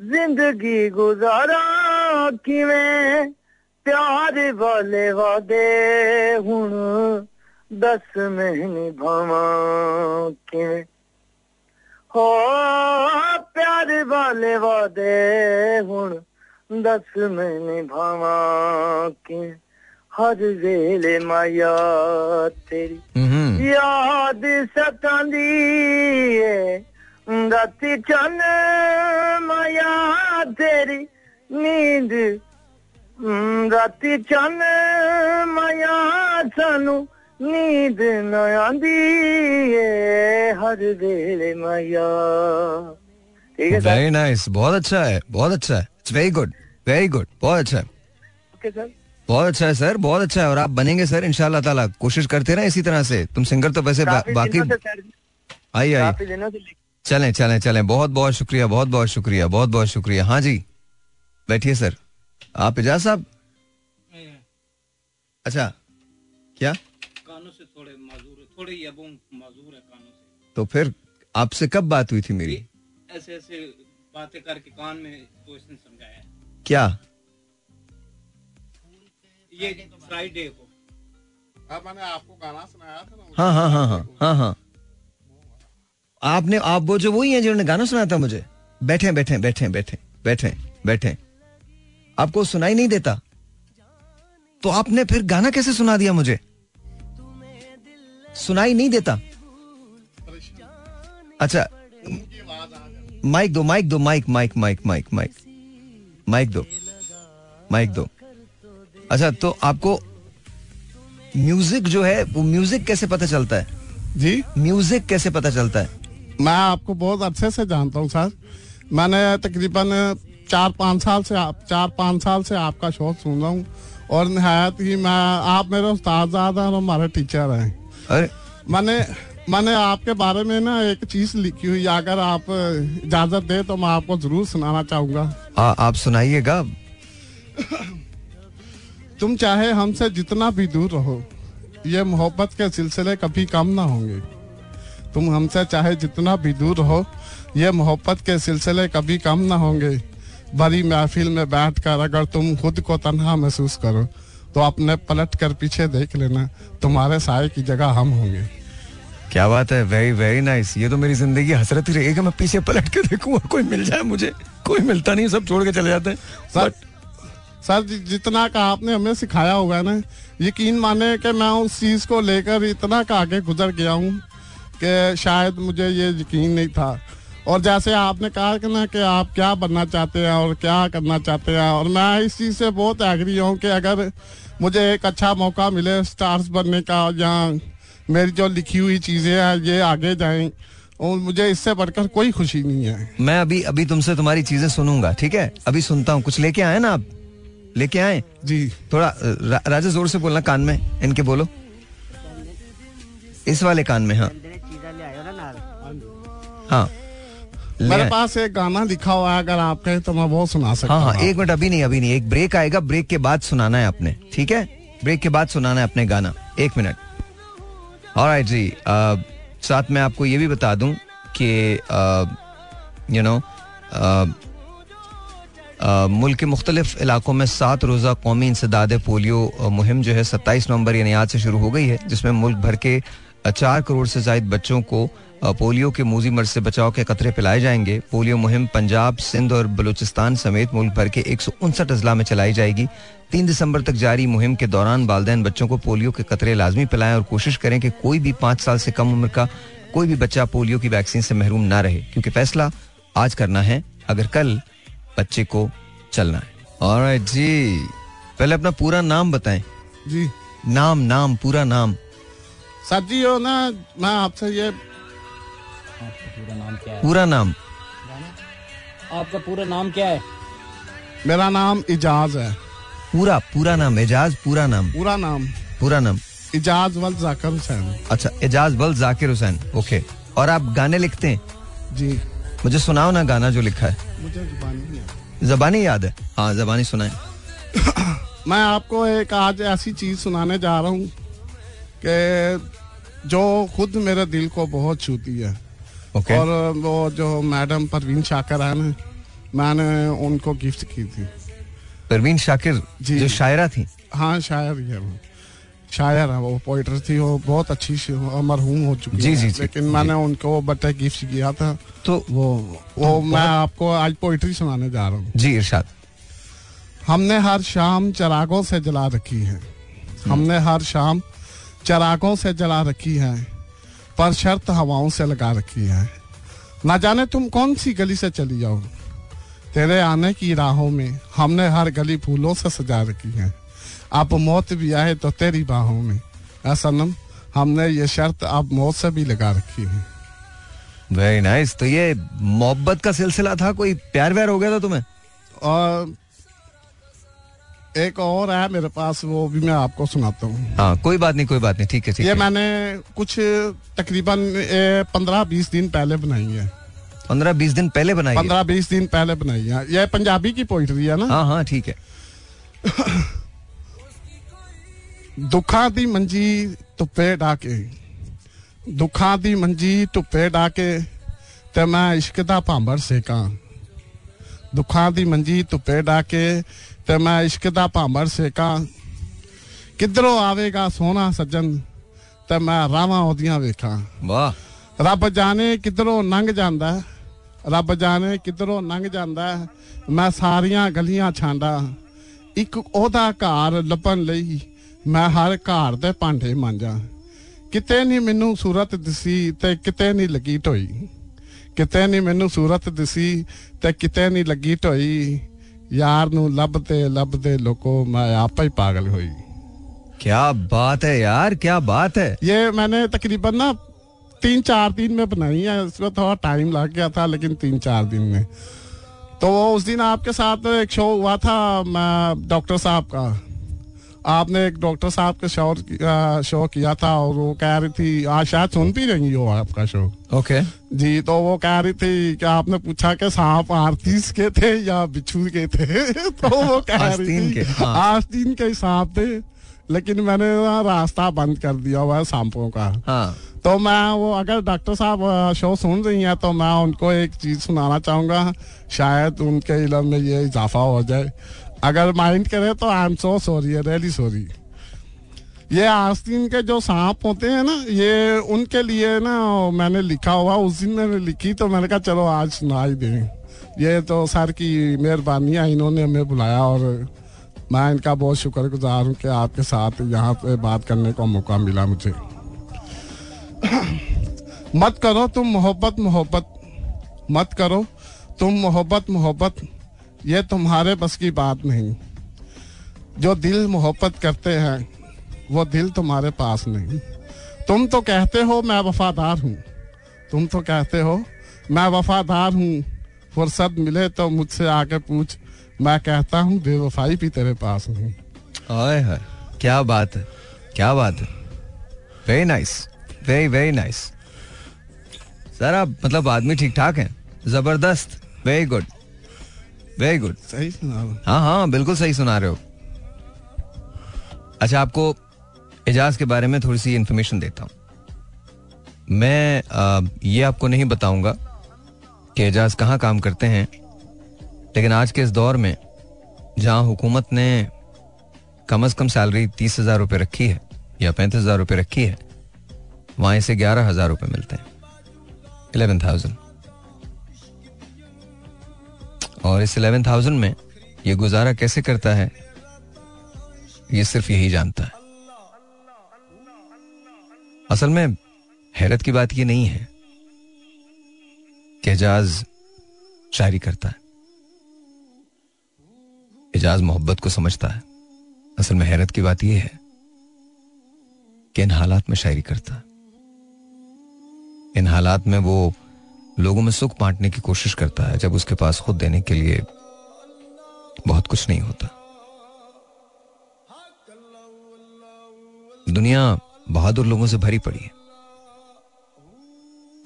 ज़िंदगी गुजारा किवें? प्यार वाले वादे हुन दस में निभावा किवें? हो, प्यार वाले वादे हुन दस में निभावा कि हर वेले माया तेरी। हम्म। याद सतांदी चन माया तेरी। नींद हम्म, राती चन माया सानू। नींद न हर वेले माया। ठीक है वेरी नाइस बहुत अच्छा है बहुत अच्छा है। It's very good very good बहुत अच्छा है। Okay sir. बहुत अच्छा है सर। बहुत अच्छा है और आप बनेंगे सर इंशाल्लाह ताला। कोशिश करते रहे इसी तरह से। तुम सिंगर तो वैसे बा, बाकी आइए आइए। से लिख- चलें चलें चलें। बहुत बहुत शुक्रिया बहुत बहुत शुक्रिया बहुत बहुत शुक्रिया। हाँ जी। बैठिए सर। आप एजाज साहब? अच्छा। क्या? कानों से थोड़े माजूर है थोड़े माजूर है कानों से। तो फिर आपसे कब बात हुई थी मेरी? ऐसे ऐसे बातें करके कान में तो इसने समझाया। क्या? ये फ्राइडे को। मैंने आपको गाना सुनाया था ना हाँ हाँ हाँ हाँ हाँ हाँ। आपने आप वो जो वही हैं जिन्होंने गाना सुनाया था मुझे। बैठे बैठे बैठे बैठे बैठे बैठे। आपको सुनाई नहीं देता? तो आपने फिर गाना कैसे सुना दिया मुझे? सुनाई नहीं देता? अच्छा माइक दो माइक दो mike mike mike mike mike mike दो माइक दो। अच्छा तो आपको म्यूज़िक जो है वो म्यूज़िक कैसे पता चलता है? जी? म्यूज़िक कैसे पता चलता है? मैं आपको बहुत अच्छे से जानता हूँ सर। मैंने तकरीबन चार पाँच साल से आप चार पाँच साल से आपका शो सुन रहा हूँ और नहायत ही मैं आप मेरे उस्ताद हैं और हमारे टीचर हैं। अरे। मैंने मैंने आपके बारे में ना एक चीज़ लिखी हुई अगर आप इजाज़त दे तो मैं आपको ज़रूर सुनाना चाहूँगा। आ, आप सुनाइएगा। तुम चाहे हमसे जितना भी दूर रहो ये मोहब्बत के सिलसिले कभी कम ना होंगे। तुम हमसे चाहे जितना भी दूर रहो ये मोहब्बत के सिलसिले कभी कम ना होंगे। बड़ी महफिल में बैठ कर अगर तुम खुद को तनहा महसूस करो तो अपने पलट कर पीछे देख लेना तुम्हारे साय की जगह हम होंगे। क्या बात है? वेरी वेरी नाइस ये तो मेरी ज़िंदगी हसरत ही रहेगी। मैं पीछे पलट के देखूँ और कोई मिल जाए मुझे। कोई मिलता नहीं सब छोड़ के चले जाते हैं। सर जितना का आपने, हमें सिखाया हुआ है ना। यकीन माने कि मैं उस चीज़ को लेकर इतना का आगे गुजर गया हूँ कि शायद मुझे ये यकीन नहीं था। और जैसे आपने कहा कि ना कि आप क्या बनना चाहते हैं और क्या करना चाहते हैं, और मैं इस चीज़ से बहुत एग्री हूँ कि अगर मुझे एक अच्छा मौका मिले स्टार्स बनने का, या मेरी जो लिखी हुई चीज़ें हैं, ये आगे जाएँ, और मुझे इससे बढ़कर कोई खुशी नहीं है। मैं अभी अभी तुमसे तुम्हारी चीज़ें सुनूँगा, ठीक है? अभी सुनता हूँ। कुछ लेके आए ना आप? लेके आए? जी। थोड़ा रा, राजा ज़ोर से बोलना कान में इनके बोलो। इस वाले कान में हाँ। हाँ। मेरे पास एक गाना लिखा हुआ है अगर आप कहें तो मैं वो सुना सकता हाँ हाँ एक मिनट अभी नहीं अभी नहीं। एक ब्रेक आएगा ब्रेक के बाद सुनाना है आपने ठीक है? ब्रेक के बाद सुनाना है अपने गाना। एक मिनट। और आई जी अ, साथ में आपको ये भी बता दूँ कि यू नो मुल्क के मुख्तलिफ़ इलाकों में सात रोज़ा कौमी इंसदाद पोलियो मुहिम जो है सत्ताईस नवंबर यानी आज से शुरू हो गई है, जिसमें मुल्क भर के चार करोड़ से जायद बच्चों को पोलियो के मूजी मर्ज से बचाव के कतरे पिलाए जाएँगे। पोलियो मुहिम पंजाब, सिंध और बलूचिस्तान समेत मुल्क भर के एक सौ उनसठ अजला में चलाई जाएगी। तीन दिसंबर तक जारी मुहिम के दौरान वालदेन बच्चों को पोलियो के कतरे लाजमी पिलाएँ और कोशिश करें कि कोई भी पाँच साल से कम उम्र का कोई भी बच्चा पोलियो की वैक्सीन से महरूम ना रहे, क्योंकि फैसला आज करना है। अगर कल बच्चे को चलना है। और जी। पहले अपना पूरा नाम बताएँ। जी। नाम नाम पूरा नाम। सर जी हो ना मैं आपसे ये पूरा नाम क्या है? पूरा नाम। आपका पूरा नाम क्या है? मेरा नाम इजाज है। पूरा पूरा नाम एजाज पूरा नाम। पूरा नाम। पूरा नाम। इजाज वल जाकर हुसैन। अच्छा एजाज बल जाकिर हुसैन। ओके और आप गाने लिखते हैं? जी। मुझे सुनाओ ना गाना जो लिखा है। मुझे जुबानी। जबानी याद है? हाँ जबानी सुनाए। मैं आपको एक आज ऐसी चीज़ सुनाने जा रहा हूँ कि जो खुद मेरे दिल को बहुत छूती है। ओके और वो जो मैडम परवीन शाकर है ना मैंने उनको गिफ्ट की थी। परवीन शाकिर जी। जो शायरा थी? हाँ शायर ही है वो। शायर है वो पोइटर थी वो बहुत अच्छी शी- मरहूम हो चुकी जी, है। जी, जी, लेकिन जी। मैंने उनको बर्थडे गिफ्ट किया था। तो वो वो तो मैं आपको आज पोइट्री सुनाने जा रहा हूँ। जी इरशाद। हमने हर शाम चरागों से जला रखी है। हमने हर शाम चरागों से जला रखी है पर शर्त हवाओं से लगा रखी है। ना जाने तुम कौन सी गली से चली जाओ। तेरे आने की राहों में हमने हर गली फूलों से सजा रखी है। अब मौत भी आए तो तेरी बाहों में। ऐ सनम हमने ये शर्त अब मौत से भी लगा रखी है। वेरी नाइस तो ये मोहब्बत का सिलसिला था? कोई प्यार व्यार हो गया था तुम्हें? और एक और है मेरे पास वो भी मैं आपको सुनाता हूँ। हाँ कोई बात नहीं कोई बात नहीं ठीक है ठीक ये है। मैंने कुछ तकरीबन पंद्रह बीस दिन पहले बनाई है। पंद्रह बीस दिन पहले बनाई पंद्रह बीस दिन पहले बनाई है। ये पंजाबी की पोइट्री है ना? हाँ हाँ ठीक है। ਦੁੱਖਾਂ ਦੀ ਮੰਜੀ ਧੁੱਪੇ ਡਾਕੇ ਦੁੱਖਾਂ ਦੀ ਮੰਜੀ ਧੁੱਪੇ ਡਾਕੇ ਤੇ ਮੈਂ ਇਸ਼ਕ ਦਾ ਭਾਂਬਰ ਸੇਕਾਂ ਦੁੱਖਾਂ ਦੀ ਮੰਜੀ ਧੁੱਪੇ ਡਾਕੇ ਤੇ ਮੈਂ ਇਸ਼ਕ ਦਾ ਭਾਂਬਰ ਸੇਕਾਂ ਕਿੱਧਰੋਂ ਆਵੇਗਾ ਸੋਹਣਾ ਸੱਜਣ ਤੇ ਮੈਂ ਰਾਵਾਂ ਉਹਦੀਆਂ ਵੇਖਾਂ ਵਾਹ ਰੱਬ ਜਾਣੇ ਕਿੱਧਰੋਂ ਲੰਘ ਜਾਂਦਾ ਹੈ, ਰੱਬ ਜਾਣੇ ਕਿੱਧਰੋਂ ਲੰਘ ਜਾਂਦਾ ਹੈ, ਮੈਂ ਸਾਰੀਆਂ ਗਲੀਆਂ ਛਾਂਡਾ ਇੱਕ ਉਹਦਾ ਘਰ ਲੱਭਣ ਲਈ ਮੈਂ ਹਰ ਘਰ ਦੇ ਭਾਂਡੇ ਮਾਂਜਾਂ ਕਿਤੇ ਨਹੀਂ ਮੈਨੂੰ ਸੂਰਤ ਦਿਸੀ ਤੇ ਕਿਤੇ ਨਹੀਂ ਲੱਗੀ ਢੋਈ ਕਿਤੇ ਨਹੀਂ ਮੈਨੂੰ ਸੂਰਤ ਦਿਸੀ ਤੇ ਕਿਤੇ ਨਹੀਂ ਲੱਗੀ ਢੋਈ ਯਾਰ ਨੂੰ ਲੱਭਦੇ ਲੱਭਦੇ ਲੋਕੋ ਮੈਂ ਆਪੇ ਹੀ ਪਾਗਲ ਹੋਈ क्या बात है यार क्या बात है ये मैंने तकरीबन ना तीन चार दिन में बनाई है इसमें थोड़ा टाइम लग गया था लेकिन तीन चार दिन में तो वो उस दिन आपके साथ एक शो हुआ था मैं डॉक्टर साहब का आपने एक डॉक्टर साहब के शो शो किया था और वो कह रही थी आज शायद सुन भी रही हो आपका शो। ओके। जी तो वो कह रही थी कि आपने पूछा कि सांप आरतीस के थे या बिच्छू के थे? तो वो कह रही थी के, हाँ। आस्तीन के सांप थे लेकिन मैंने रास्ता बंद कर दिया हुआ है सांपों का। हाँ। तो मैं वो अगर डॉक्टर साहब शो सुन रही हैं तो मैं उनको एक चीज़ सुनाना चाहूँगा शायद उनके इलम में ये इजाफा हो जाए। अगर माइंड करे तो I am so sorry really sorry ये आस्तीन के जो सांप होते हैं ना, ये उनके लिए ना मैंने लिखा हुआ, उस दिन मैंने लिखी तो मैंने कहा, चलो आज सुना ही दें। ये तो सर की मेहरबानी है इन्होंने हमें बुलाया और मैं इनका बहुत शुक्रगुजार हूँ कि आपके साथ यहाँ पे बात करने का मौका मिला मुझे। मत करो तुम मोहब्बत मोहब्बत। मत करो तुम मोहब्बत मोहब्बत। ये तुम्हारे बस की बात नहीं। जो दिल मोहब्बत करते हैं, वो दिल तुम्हारे पास नहीं। तुम तो कहते हो, मैं वफादार हूँ। तुम तो कहते हो, मैं वफादार हूँ। फुर्सत मिले तो मुझसे आके पूछ। मैं कहता हूँ, बेवफाई भी तेरे पास नहीं। हाय हाय, क्या बात है, क्या बात है। Very nice very very nice sir, आप मतलब आदमी ठीक ठाक हैं? ज़बरदस्त वेरी गुड वेरी गुड सही सुना हाँ। हाँ बिल्कुल सही सुना रहे हो। अच्छा आपको एजाज के बारे में थोड़ी सी इंफॉर्मेशन देता हूँ। मैं आ, ये आपको नहीं बताऊँगा कि एजाज कहाँ काम करते हैं लेकिन आज के इस दौर में जहाँ हुकूमत ने कम अज कम सैलरी तीस हज़ार रुपये रखी है या पैंतीस हज़ार रुपये रखी है वहाँ इसे ग्यारह हज़ार रुपये मिलते हैं। इलेवन थाउज़ेंड और इस इलेवन थाउज़ेंड में ये गुजारा कैसे करता है, ये सिर्फ़ यही जानता है। असल में हैरत की बात ये नहीं है कि एजाज शायरी करता है। एजाज मोहब्बत को समझता है। असल में हैरत की बात यह है कि इन हालात में शायरी करता है। इन हालात में वो लोगों में सुख बांटने की कोशिश करता है, जब उसके पास खुद देने के लिए बहुत कुछ नहीं होता। दुनिया बहादुर लोगों से भरी पड़ी है।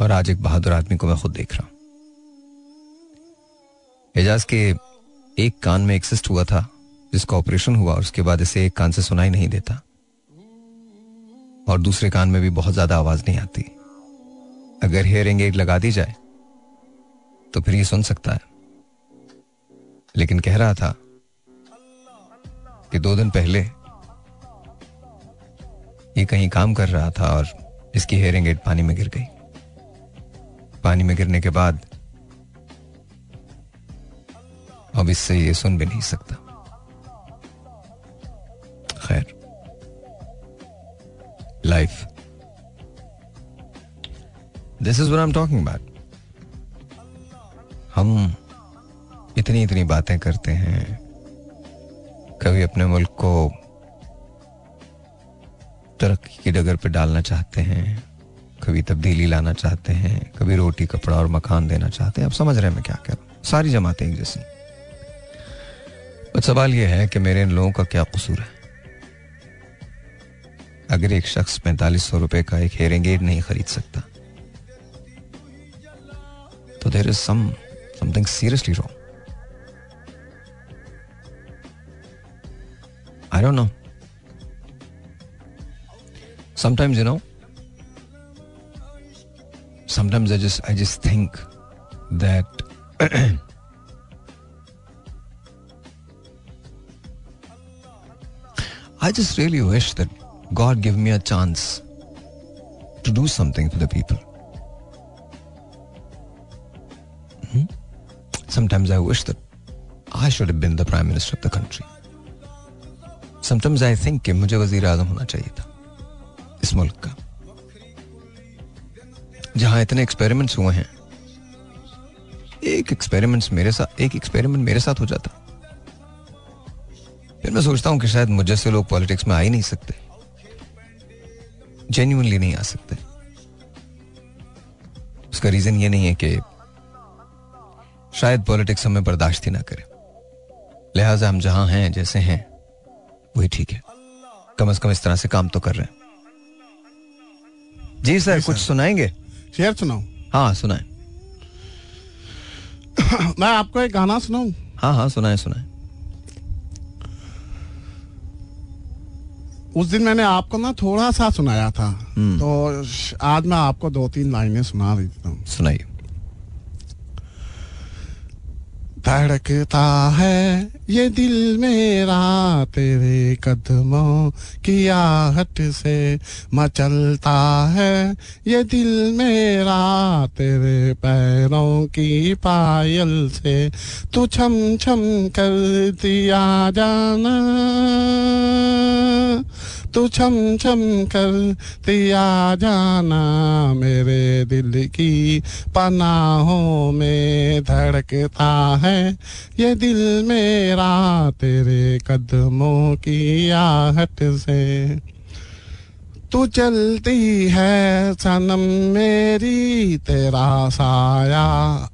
और आज एक बहादुर आदमी को मैं खुद देख रहा हूँ। एजाज के एक कान में एक सिस्ट हुआ था, जिसका ऑपरेशन हुआ, और उसके बाद इसे एक कान से सुनाई नहीं देता। और दूसरे कान में भी बहुत ज़्यादा आवाज़ नहीं आती। अगर हेयरिंग एड लगा दी जाए तो फिर ये सुन सकता है। लेकिन कह रहा था कि दो दिन पहले ये कहीं काम कर रहा था और इसकी हेयरिंग एड पानी में गिर गई। पानी में गिरने के बाद अब इससे ये सुन भी नहीं सकता। खैर life this is one I am talking about हम इतनी इतनी बातें करते हैं। कभी अपने मुल्क को तरक्की की डगर पर डालना चाहते हैं, कभी तब्दीली लाना चाहते हैं, कभी रोटी, कपड़ा और मकान देना चाहते हैं। अब समझ रहे हैं मैं क्या कह रहा हूँ। सारी जमातें एक जैसी। सवाल यह है कि मेरे इन लोगों का क्या कसूर है? अगर एक शख्स पैंतालीस सौ रुपए का एक हेयरिंग एड नहीं खरीद सकता तो there is some something seriously wrong. I don't know. Sometimes, you know, sometimes I just I just think that I just really wish that God give me a chance to do something for the people. Sometimes I wish that I should have been the prime minister of the country. Sometimes I think कि मुझे वज़ीर आज़म होना चाहिए था इस मुल्क का, जहाँ इतने एक्सपेरिमेंट्स हुए हैं। एक एक्सपेरिमेंट्स मेरे साथ, एक एक्सपेरिमेंट मेरे साथ हो जाता। फिर मैं सोचता हूँ कि शायद मुझे लोग पॉलिटिक्स में आ ही नहीं सकते। जेन्यूनली नहीं आ सकते। उसका रीजन ये नहीं है कि शायद पॉलिटिक्स हमें बर्दाश्त ही ना करे। लिहाजा हम जहाँ हैं जैसे हैं वही ठीक है। कम से कम इस तरह से काम तो कर रहे हैं। जी सर कुछ सुनाएँगे? शेर सुनाओ हाँ सुनाए। मैं आपको एक गाना सुनाऊं? हाँ हाँ सुनाए सुनाए। उस दिन मैंने आपको ना थोड़ा सा सुनाया था। तो आज मैं आपको दो तीन लाइनें सुना देता हूँ। सुनाइए। धड़कता है ये दिल मेरा तेरे कदमों की आहट से मचलता है। ये दिल मेरा तेरे पैरों की पायल से तू छम छम कर दिया जाना। तू छम छम कर दिया जाना मेरे दिल की पनाहों में धड़कता है। ये दिल मेरा तेरे कदमों की आहट से। तू चलती है, सनम मेरी, तेरा साया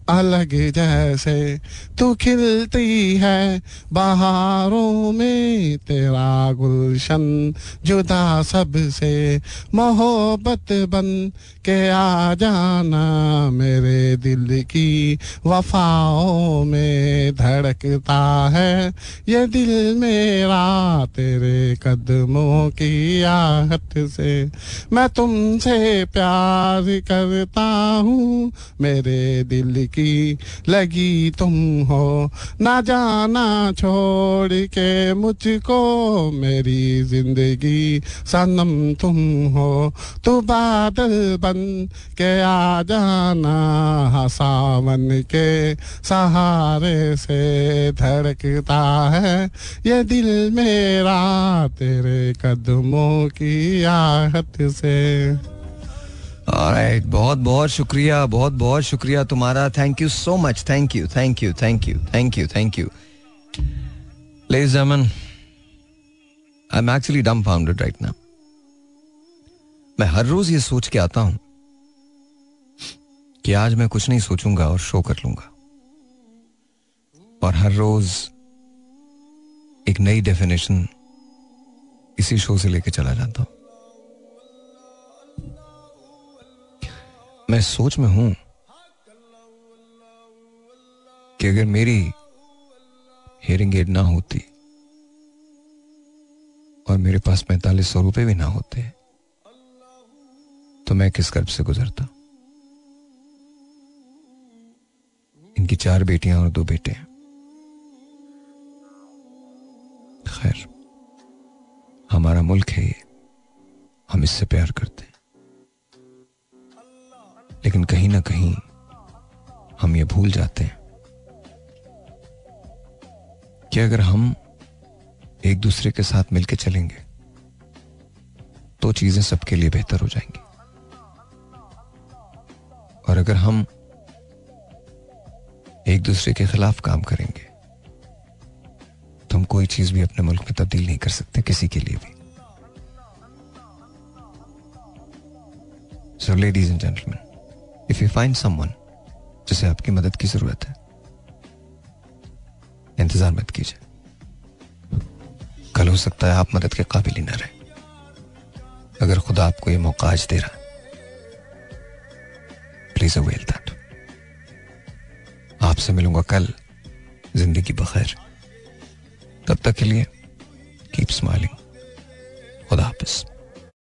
अलग जैसे। तू खिलती है बहारों में, तेरा गुलशन जुदा सबसे मोहब्बत बन के आ जाना मेरे दिल की वफाओं में धड़कता है। ये दिल मेरा तेरे कदमों की आहट से। मैं तुमसे प्यार करता हूँ, मेरे दिल की लगी तुम हो। ना जाना छोड़ के मुझको, मेरी ज़िंदगी सनम तुम हो। तू बादल बन के आ जाना हसावन के सहारे से धड़कता है। ये दिल मेरा तेरे कदमों की आहट से। Alright, बहुत बहुत शुक्रिया बहुत बहुत शुक्रिया तुम्हारा। Thank you so much thank you thank you thank you thank you thank you Ladies I am actually dumbfounded right now. मैं हर रोज ये सोच के आता हूँ कि आज मैं कुछ नहीं सोचूँगा और शो कर लूँगा। और हर रोज एक नई डेफिनेशन इसी शो से लेके चला जाता हूँ। मैं सोच में हूँ कि अगर मेरी हियरिंग एड ना होती और मेरे पास पैंतालीस सौ रुपए भी ना होते तो मैं किस कर्ब से गुजरता? इनकी चार बेटियाँ और दो बेटे हैं। खैर, हमारा मुल्क है ये। हम इससे प्यार करते हैं। लेकिन कहीं ना कहीं हम ये भूल जाते हैं कि अगर हम एक दूसरे के साथ मिलकर चलेंगे तो चीज़ें सबके लिए बेहतर हो जाएँगी। और अगर हम एक दूसरे के खिलाफ काम करेंगे तो हम कोई चीज़ भी अपने मुल्क में तब्दील नहीं कर सकते, किसी के लिए भी। So ladies and gentleman if you find someone जिसे आपकी मदद की ज़रूरत है, इंतज़ार मत कीजिए। कल हो सकता है आप मदद के काबिल ही ना रहे। अगर खुदा आपको ये मौका आज दे रहा प्लीज़ अवेल दैट आपसे मिलूँगा कल, ज़िंदगी बखैर। तब तक के लिए कीप स्माइलिंग खुदा हाफिज़।